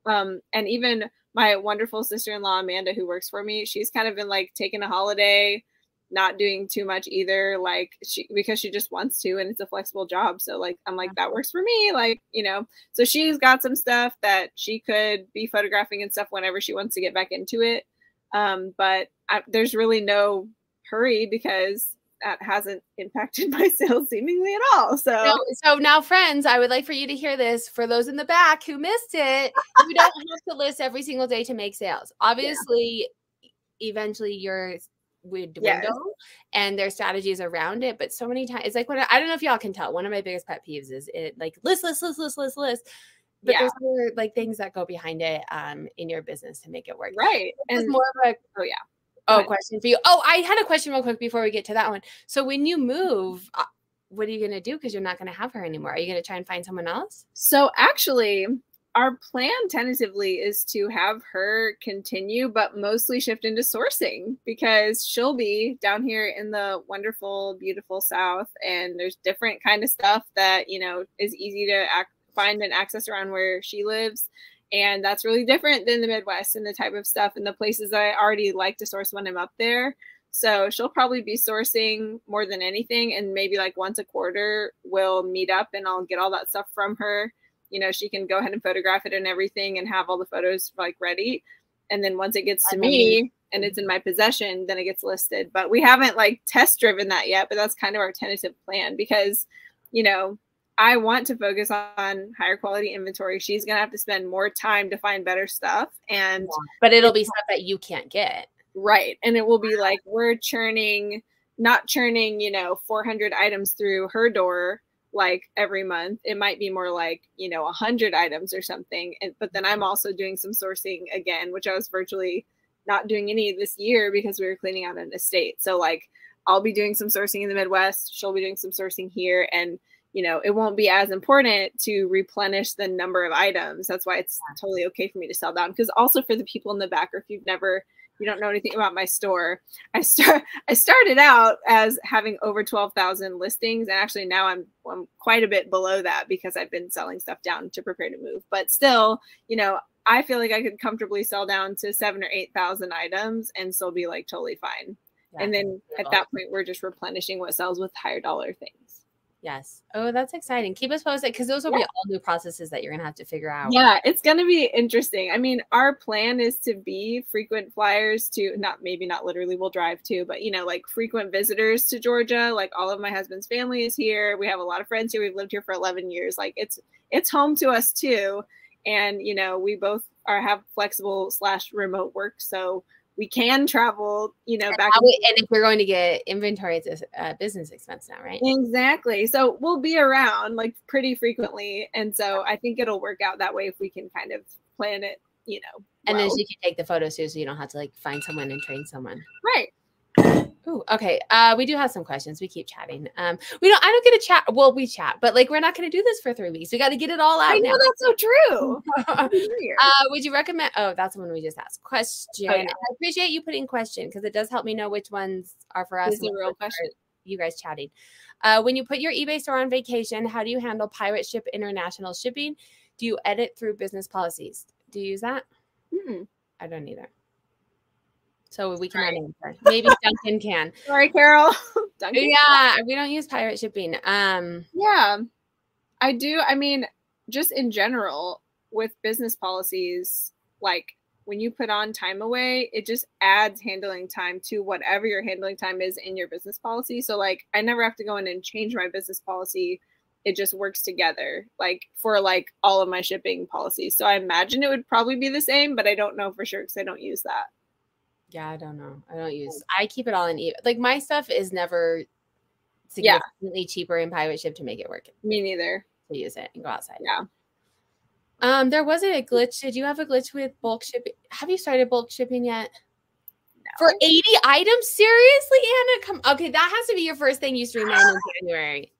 Um, and even my wonderful sister-in-law Amanda who works for me, she's kind of been like taking a holiday, not doing too much either, like she because she just wants to and it's a flexible job. So like I'm like that works for me, like, you know. So she's got some stuff that she could be photographing and stuff whenever she wants to get back into it. Um, but I, there's really no hurry because that hasn't impacted my sales seemingly at all. So, so, so, now, friends, I would like for you to hear this. For those in the back who missed it, you don't have to list every single day to make sales. Obviously, yeah. eventually your would dwindle yes. and their strategies around it. But so many times, it's like when I, I don't know if y'all can tell. One of my biggest pet peeves is it like list, list, list, list, list, list but yeah. there's other like things that go behind it um in your business to make it work. Right. and more of a oh yeah. Oh, question for you. Oh, I had a question real quick before we get to that one. So when you move, uh, what are you going to do? Because you're not going to have her anymore. Are you going to try and find someone else? So actually, our plan tentatively is to have her continue, but mostly shift into sourcing because she'll be down here in the wonderful, beautiful South, and there's different kind of stuff that you know is easy to act find and access around where she lives. And that's really different than the Midwest and the type of stuff and the places I already like to source when I'm up there. So she'll probably be sourcing more than anything. And maybe like once a quarter, we'll meet up and I'll get all that stuff from her. You know, she can go ahead and photograph it and everything and have all the photos like ready. And then once it gets to me and it's in my possession, then it gets listed. But we haven't like test driven that yet, but that's kind of our tentative plan because, you know, I want to focus on higher quality inventory. She's going to have to spend more time to find better stuff. And, but it'll be stuff that you can't get. Right. And it will be like we're churning, not churning, you know, 400 items through her door like every month. It might be more like, you know, 100 items or something. And, but then I'm also doing some sourcing again, which I was virtually not doing any this year because we were cleaning out an estate. So, like, I'll be doing some sourcing in the Midwest. She'll be doing some sourcing here. And, you know, it won't be as important to replenish the number of items. That's why it's totally okay for me to sell down. Because also for the people in the back, or if you've never, you don't know anything about my store, I start I started out as having over twelve thousand listings, and actually now I'm I'm quite a bit below that because I've been selling stuff down to prepare to move. But still, you know, I feel like I could comfortably sell down to seven or eight thousand items and still be like totally fine. Yeah, and then at that point, we're just replenishing what sells with higher dollar things. Yes. Oh, that's exciting. Keep us posted because those will yeah. be all new processes that you're going to have to figure out. Yeah, it's going to be interesting. I mean, our plan is to be frequent flyers to not maybe not literally we'll drive to, but you know, like frequent visitors to Georgia. Like all of my husband's family is here. We have a lot of friends here. We've lived here for 11 years. Like it's it's home to us too. And you know, we both are have flexible slash remote work, so we can travel, you know, back. And, and if we're going to get inventory, it's a business expense now, right? Exactly. So we'll be around like pretty frequently. And so I think it'll work out that way if we can kind of plan it, you know. And well. then you can take the photos too, so you don't have to like find someone and train someone. Right. Ooh, okay. Uh, we do have some questions. We keep chatting. Um, we don't. I don't get a chat. Well, we chat, but like we're not going to do this for three weeks. We got to get it all out. I know now. that's so true. uh, would you recommend? Oh, that's the one we just asked. Question. Oh, yeah. I appreciate you putting question because it does help me know which ones are for us. This Is a real question. You guys chatting. Uh, when you put your eBay store on vacation, how do you handle pirate ship international shipping? Do you edit through business policies? Do you use that? Hmm. I don't either. So we cannot answer. Maybe Duncan can. Sorry, Carol. Duncan yeah, we don't use pirate shipping. Um Yeah. I do. I mean, just in general, with business policies, like when you put on time away, it just adds handling time to whatever your handling time is in your business policy. So like I never have to go in and change my business policy. It just works together like for like all of my shipping policies. So I imagine it would probably be the same, but I don't know for sure because I don't use that. Yeah, I don't know. I don't use. I keep it all in. Like my stuff is never significantly yeah. cheaper in pirate ship to make it work. Me neither. To use it and go outside. Yeah. Um, there wasn't a glitch. Did you have a glitch with bulk shipping? Have you started bulk shipping yet? No. For 80 items? Seriously, Anna? Come okay, that has to be your first thing you streamed in January.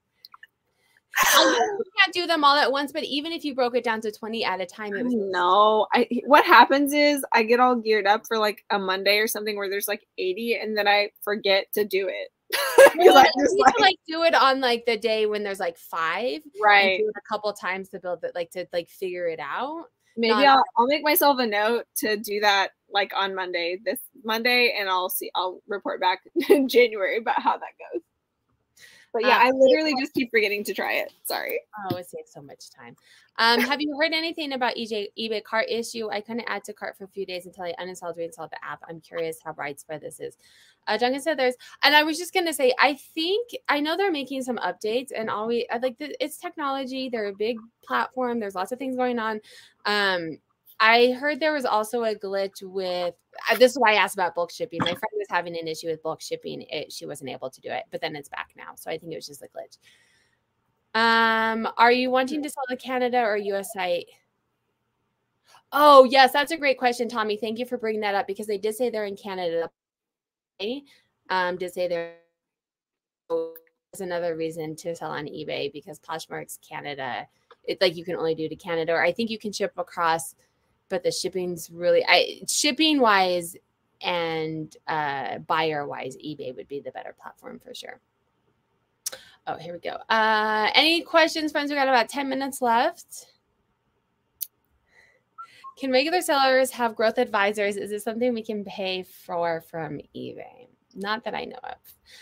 you can't do them all at once, but even if you broke it down to 20 at a time, it was no. I what happens is I get all geared up for like a Monday or something where there's like 80 and then I forget to do it. well, I just like, like, do it on like the day when there's like five, right? A couple times to build it, like to like figure it out. Maybe Not- I'll I'll make myself a note to do that like on Monday, this Monday, and I'll see. I'll report back in January about how that goes. But yeah, um, I literally just keep forgetting to try it. Sorry. Oh, it saves so much time. Um, have you heard anything about EJ eBay cart issue? I couldn't add to cart for a few days until I uninstalled, reinstalled the app. I'm curious how widespread this is. Uh, Duncan said there's, and I was just gonna say, I think I know they're making some updates, and all we I like the, it's technology. They're a big platform. There's lots of things going on. Um, I heard there was also a glitch with uh, this is why I asked about bulk shipping. My friend was having an issue with bulk shipping. It, she wasn't able to do it, but then it's back now. So I think it was just a glitch. Um, are you wanting to sell to Canada or US site? Oh, yes, that's a great question, Tommy. Thank you for bringing that up because they did say they're in Canada. Um, did say there is another reason to sell on eBay because Poshmark's Canada. It's like you can only do to Canada, or I think you can ship across but the shipping's really I shipping wise and uh buyer wise eBay would be the better platform for sure. Oh, here we go. Uh any questions friends? We got about 10 minutes left. Can regular sellers have growth advisors? Is this something we can pay for from eBay? Not that I know of.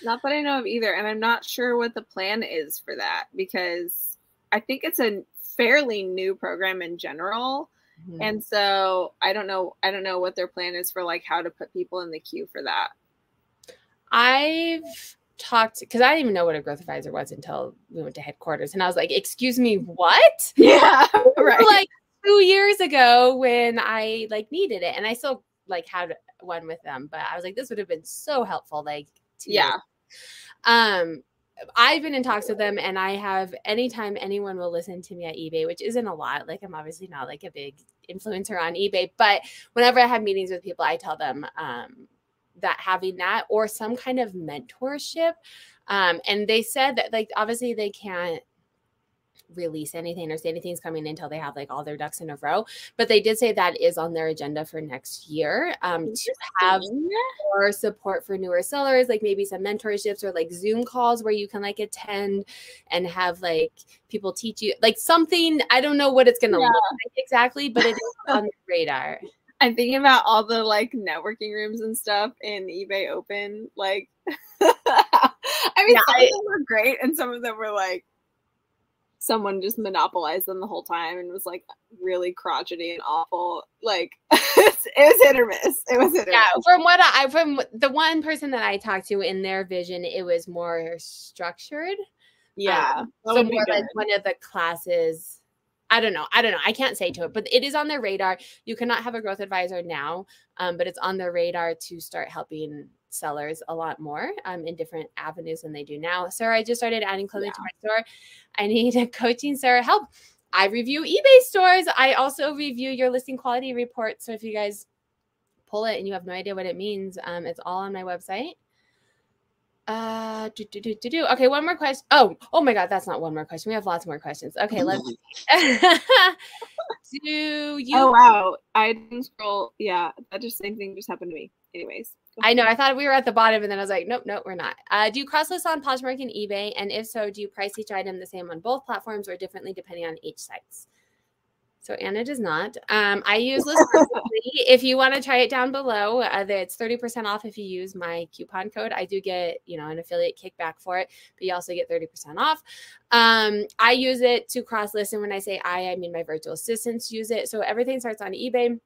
Not that I know of either. And I'm not sure what the plan is for that because I think it's a fairly new program in general. Mm-hmm. And so I don't know I don't know what their plan is for like how to put people in the queue for that. I've talked because I didn't even know what a growth advisor was until we went to headquarters and I was like, excuse me, what? Yeah. Right. like two years ago when I like needed it. And I still like had one with them, but I was like, this would have been so helpful. Like yeah. Um I've been in talks with them, and I have anytime anyone will listen to me at eBay, which isn't a lot. Like I'm obviously not like a big influencer on eBay, but whenever I have meetings with people, I tell them um, that having that or some kind of mentorship. Um, and they said that like obviously they can't release anything or say anything's coming until they have like all their ducks in a row. But they did say that is on their agenda for next year um, to have more support for newer sellers, like maybe some mentorships or like Zoom calls where you can like attend and have like people teach you like something. I don't know what it's going to yeah. look like exactly, but it is on the radar. I'm thinking about all the like networking rooms and stuff in eBay Open. Like, I mean, yeah, some I, of them were great, and some of them were like someone just monopolized them the whole time and was like really crotchety and awful. Like, it was hit or miss. It was hit or yeah, miss. From what I from the one person that I talked to in their vision, it was more structured. Yeah, um, so more like one of the classes I don't know. I don't know. I can't say to it, but it is on their radar. You cannot have a growth advisor now, um, but it's on their radar to start helping sellers a lot more um, in different avenues than they do now. Sarah, I just started adding clothing yeah. to my store. I need a coaching, Sarah, help. I review eBay stores. I also review your listing quality report. So if you guys pull it and you have no idea what it means, um, it's all on my website. Uh, do, do, do, do, do. Okay, one more question. Oh, oh my God, that's not one more question. We have lots more questions. Okay, let's. do you? Oh wow, I didn't scroll. Yeah, that just same thing just happened to me. Anyways, I know. I thought we were at the bottom, and then I was like, nope, nope, we're not. Uh, do you cross list on Poshmark and eBay? And if so, do you price each item the same on both platforms or differently depending on each sites? So Anna does not. Um, I use List if you want to try it down below, uh, it's 30% off if you use my coupon code. I do get, you know, an affiliate kickback for it, but you also get 30% off. Um, I use it to cross list. And when I say I, I mean my virtual assistants use it. So everything starts on eBay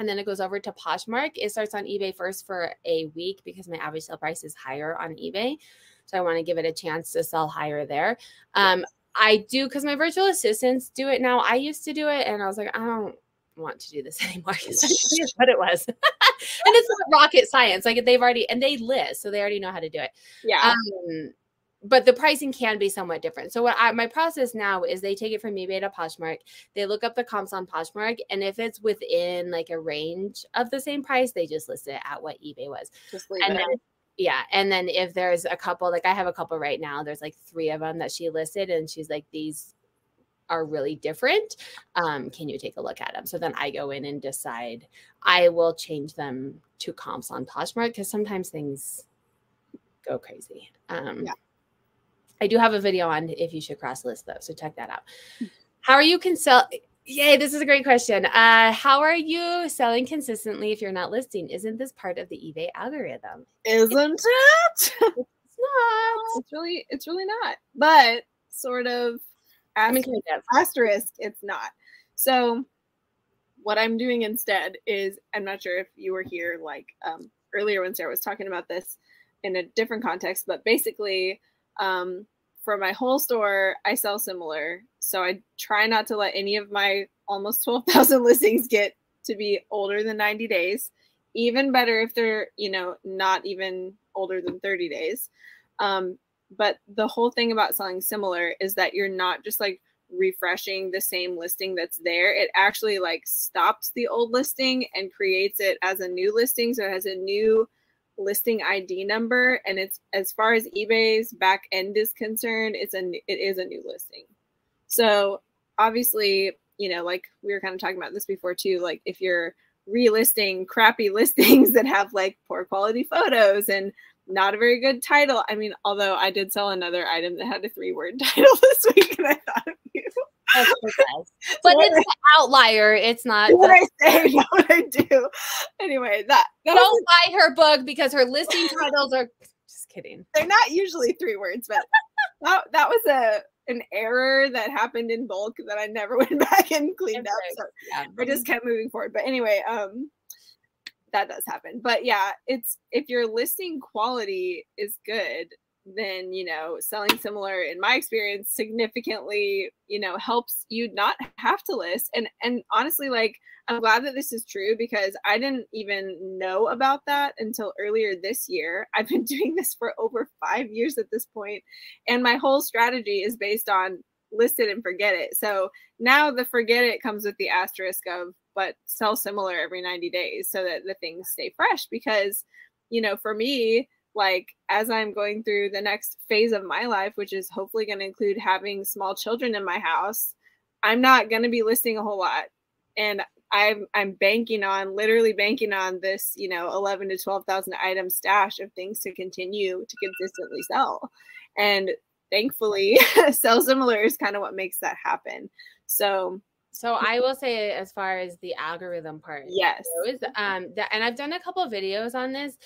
and then it goes over to Poshmark. It starts on eBay first for a week because my average sale price is higher on eBay. So I want to give it a chance to sell higher there. Um, I do because my virtual assistants do it now. I used to do it, and I was like, I don't want to do this anymore because that's what it was. and it's not rocket science. Like they've already and they list, so they already know how to do it. Yeah. Um, but the pricing can be somewhat different. So what I, my process now is they take it from eBay to Poshmark. They look up the comps on Poshmark, and if it's within like a range of the same price, they just list it at what eBay was. Just leave and it. Then, yeah and then if there's a couple like i have a couple right now there's like three of them that she listed and she's like these are really different um, can you take a look at them so then i go in and decide i will change them to comps on poshmark because sometimes things go crazy um, yeah. I do have a video on if you should cross list though so check that out how are you consult Yay, this is a great question. Uh, how are you selling consistently if you're not listing? Isn't this part of the eBay algorithm? Isn't it? It's not. It's really, it's really not. But sort of asterisk, asterisk, it's not. So what I'm doing instead is I'm not sure if you were here like um, earlier when Sarah was talking about this in a different context, but basically um, for my whole store, I sell similar. So I try not to let any of my almost 12,000 listings get to be older than 90 days. Even better if they're, you know, not even older than 30 days. Um, but the whole thing about selling similar is that you're not just like refreshing the same listing that's there. It actually like stops the old listing and creates it as a new listing. So it has a new listing ID number, and it's as far as eBay's back end is concerned, it's a it is a new listing. So obviously, you know, like we were kind of talking about this before too. Like if you're relisting crappy listings that have like poor quality photos and not a very good title. I mean, although I did sell another item that had a three word title this week, and I thought but it's an outlier. It's not. What I say, not what I do. Anyway, that, that don't buy her book because her listing titles are. Just kidding. They're not usually three words, but that that was a an error that happened in bulk that I never went back and cleaned up. So yeah. I just kept moving forward. But anyway, um, that does happen. But yeah, it's if your listing quality is good, then you know selling similar in my experience significantly you know helps you not have to list. And and honestly like i'm glad that this is true because i didn't even know about that until earlier this year. I've been doing this for over five years at this point and my whole strategy is based on list it and forget it. So now the forget it comes with the asterisk of but sell similar every 90 days so that the things stay fresh because you know for me like as I'm going through the next phase of my life, which is hopefully going to include having small children in my house, I'm not going to be listing a whole lot. And I'm I'm banking on literally banking on this, you know, 11 to 12,000 item stash of things to continue to consistently sell. And thankfully, sell similar is kind of what makes that happen. So so I will say as far as the algorithm part yes goes, um that and I've done a couple of videos on this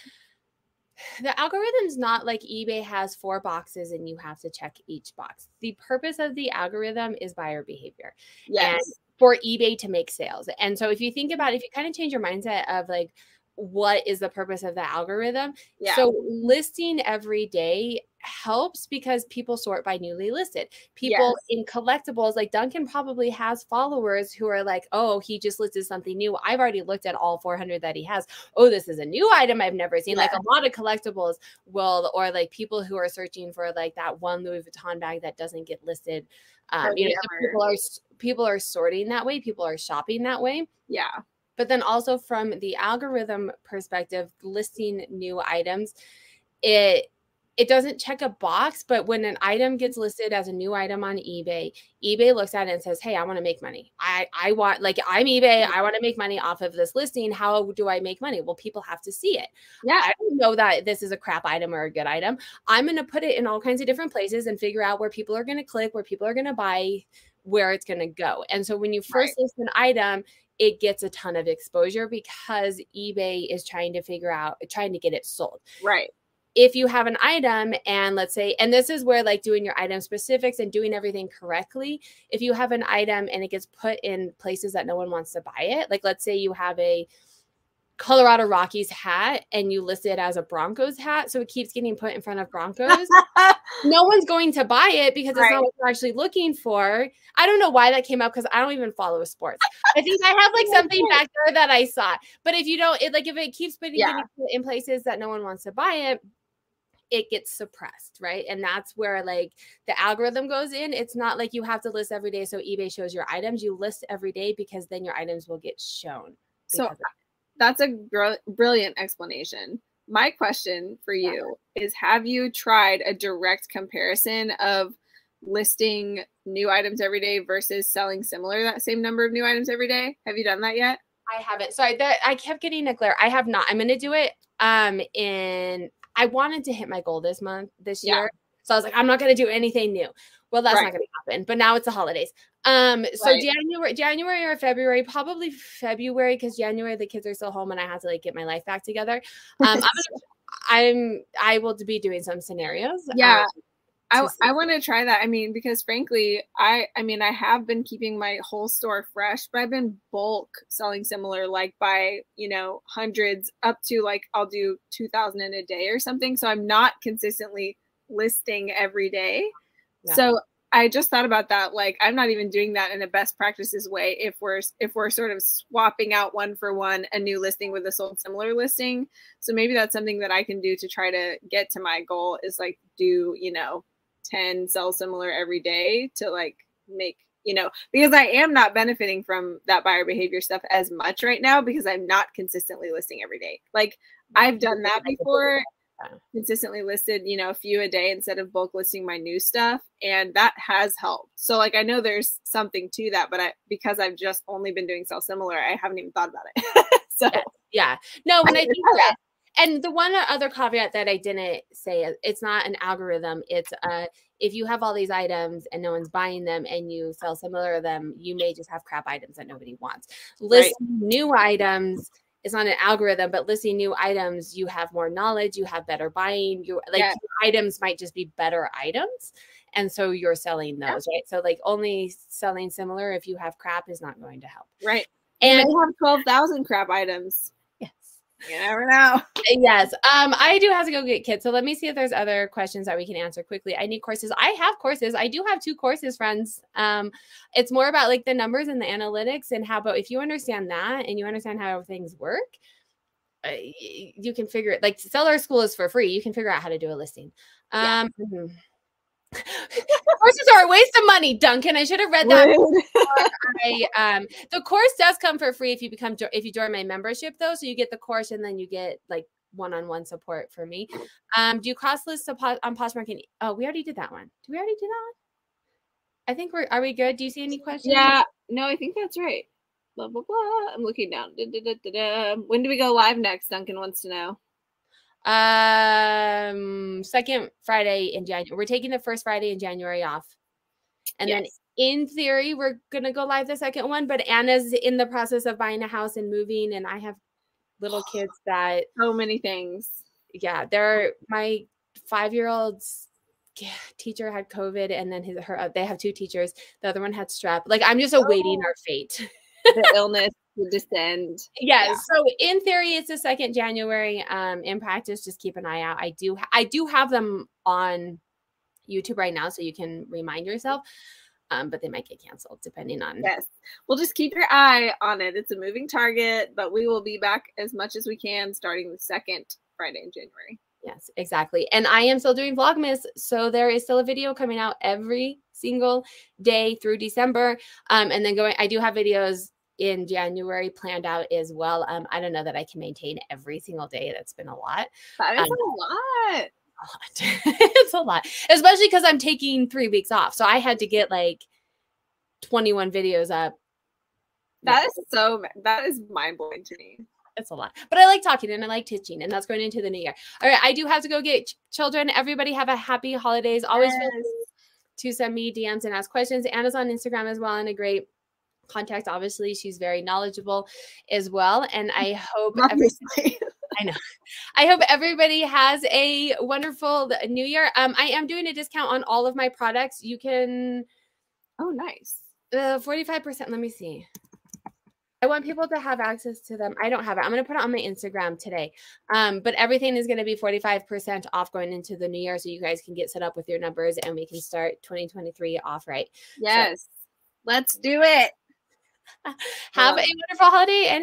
the algorithm's not like eBay has four boxes and you have to check each box. The purpose of the algorithm is buyer behavior. Yes. And for eBay to make sales. And so if you think about it, if you kind of change your mindset of like what is the purpose of the algorithm? Yeah. So listing every day helps because people sort by newly listed. People Yes. in collectibles, like Duncan probably has followers who are like, oh, he just listed something new. I've already looked at all 400 that he has. Oh, this is a new item I've never seen. Like a lot of collectibles will, or like people who are searching for like that one Louis Vuitton bag that doesn't get listed. Um, you know, people are people are sorting that way. People are shopping that way Yeah. But then also from the algorithm perspective listing new items it it doesn't check a box but when an item gets listed as a new item on ebay ebay looks at it and says hey i want to make money. I i want like i'm ebay. I want to make money off of this listing. How do i make money? Well people have to see it. Yeah. I don't know that this is a crap item or a good item. I'm going to put it in all kinds of different places and figure out where people are going to click, where people are going to buy, where it's going to go. And so when you first list an item, it gets a ton of exposure because eBay is trying to figure out, trying to get it sold. Right. If you have an item and let's say, and this is where like doing your item specifics and doing everything correctly, if you have an item and it gets put in places that no one wants to buy it, like let's say you have a Colorado Rockies hat and you list it as a Broncos hat, so it keeps getting put in front of Broncos. no one's going to buy it because it's Right. not what they're actually looking for. I don't know why that came up because I don't even follow sports. I think I have like something back there that I saw. But if you don't, it like if it keeps putting Yeah. in places that no one wants to buy it, it gets suppressed, right? And that's where like the algorithm goes in. It's not like you have to list every day so eBay shows your items. You list every day because then your items will get shown. So that's a br- brilliant explanation. My question for you is Have you tried a direct comparison of listing new items every day versus selling similar that same number of new items every day? Have you done that yet? I haven't. Sorry, that I kept getting a glare. I have not. I'm gonna do it. Um, in I wanted to hit my goal this month, this Yeah. year. So I was like, I'm not gonna do anything new. Well, that's Right. not gonna happen. But now it's the holidays. Um, so Right. January, January or February, probably February, because January the kids are still home and I have to like get my life back together. Um, I'm, gonna, I'm I will be doing some scenarios. Yeah. um, I, to. I want to try that. I mean, because frankly, I I mean, I have been keeping my whole store fresh, but I've been bulk selling similar, like by you know hundreds up to like I'll do two thousand in a day or something. So I'm not consistently listing every day. Yeah. So I just thought about that. Like I'm not even doing that in a best practices way. If we're if we're sort of swapping out one for one a new listing with a sold similar listing. So maybe that's something that I can do to try to get to my goal. Is like do you know 10 sell similar every day to like make you know because i am not benefiting from that buyer behavior stuff as much right now because i'm not consistently listing every day like i've done that before. Consistently listed you know a few a day instead of bulk listing my new stuff and that has helped so like i know there's something to that but i because i've just only been doing sell similar i haven't even thought about it so Yes. Yeah. No, when I didn't think that. and the one other caveat that I didn't say, it's not an algorithm. It's uh, if you have all these items and no one's buying them and you sell similar of them, you may just have crap items that nobody wants. Listing new items is not an algorithm, but listing new items, you have more knowledge, you have better buying. You like Yes. items might just be better items. And so you're selling Yeah. those, right? So like only selling similar if you have crap is not going to help. right And i have 12000 crap items. You never know Yes. Um, I do have to go get kids. So let me see if there's other questions that we can answer quickly. I need courses. I have courses. I do have two courses, friends. Um, it's more about like the numbers and the analytics and how about if you understand that and you understand how things work, uh, you can figure it like seller school is for free. You can figure out how to do a listing. Yeah. Um mhm. Courses are a waste of money, Duncan. I should have read that I um the course does come for free if you become if you join my membership though so you get the course and then you get like one-on-one support for me. Um, do cross list on Poshmark and oh, we already did that one. Did we already do that one? I think we're are we good? Do you see any questions? Yeah, no, I think that's right. Blah blah blah. I'm looking down. Da, da, da, when do we go live next? Duncan wants to know. Um, second Friday in January. We're taking the first Friday in January off, and yes. then in theory we're gonna go live the second one. But Anna's in the process of buying a house and moving, and I have little kids that so many things. Yeah, they're my five year old's teacher had COVID, and then his her they have two teachers. The other one had strep. Like I'm just awaiting oh. our fate. the illness to descend. Yes. Yeah. So in theory, it's the second January. Um, in practice, just keep an eye out. I do I do have them on YouTube right now, so you can remind yourself. Um, but they might get canceled depending on. Yes, we'll just keep your eye on it. It's a moving target, but we will be back as much as we can starting the second Friday in January. Yes, exactly. And I am still doing Vlogmas, so there is still a video coming out every single day through December. Um, and then going, I do have videos in January planned out as well. Um, I don't know that I can maintain every single day. That's been a lot. That is um, a lot. A lot. it's a lot, especially because I'm taking three weeks off. So I had to get like 21 videos up. That is so. That is mind blowing to me. It's a lot, but I like talking and I like teaching, and that's going into the new year. All right, I do have to go get ch- children. Everybody have a happy holidays. Always yes. feel to send me DMs and ask questions. Anna's on Instagram as well, and a great contact. Obviously, she's very knowledgeable as well. And I hope I know. I hope everybody has a wonderful new year. Um, I am doing a discount on all of my products. You can Oh nice. Uh 45%. Let me see. I want people to have access to them. I don't have it. I'm going to put it on my Instagram today. Um, but everything is going to be 45% off going into the new year so you guys can get set up with your numbers and we can start 2023 off right. Yes. So, Let's do it. Have a wonderful holiday and have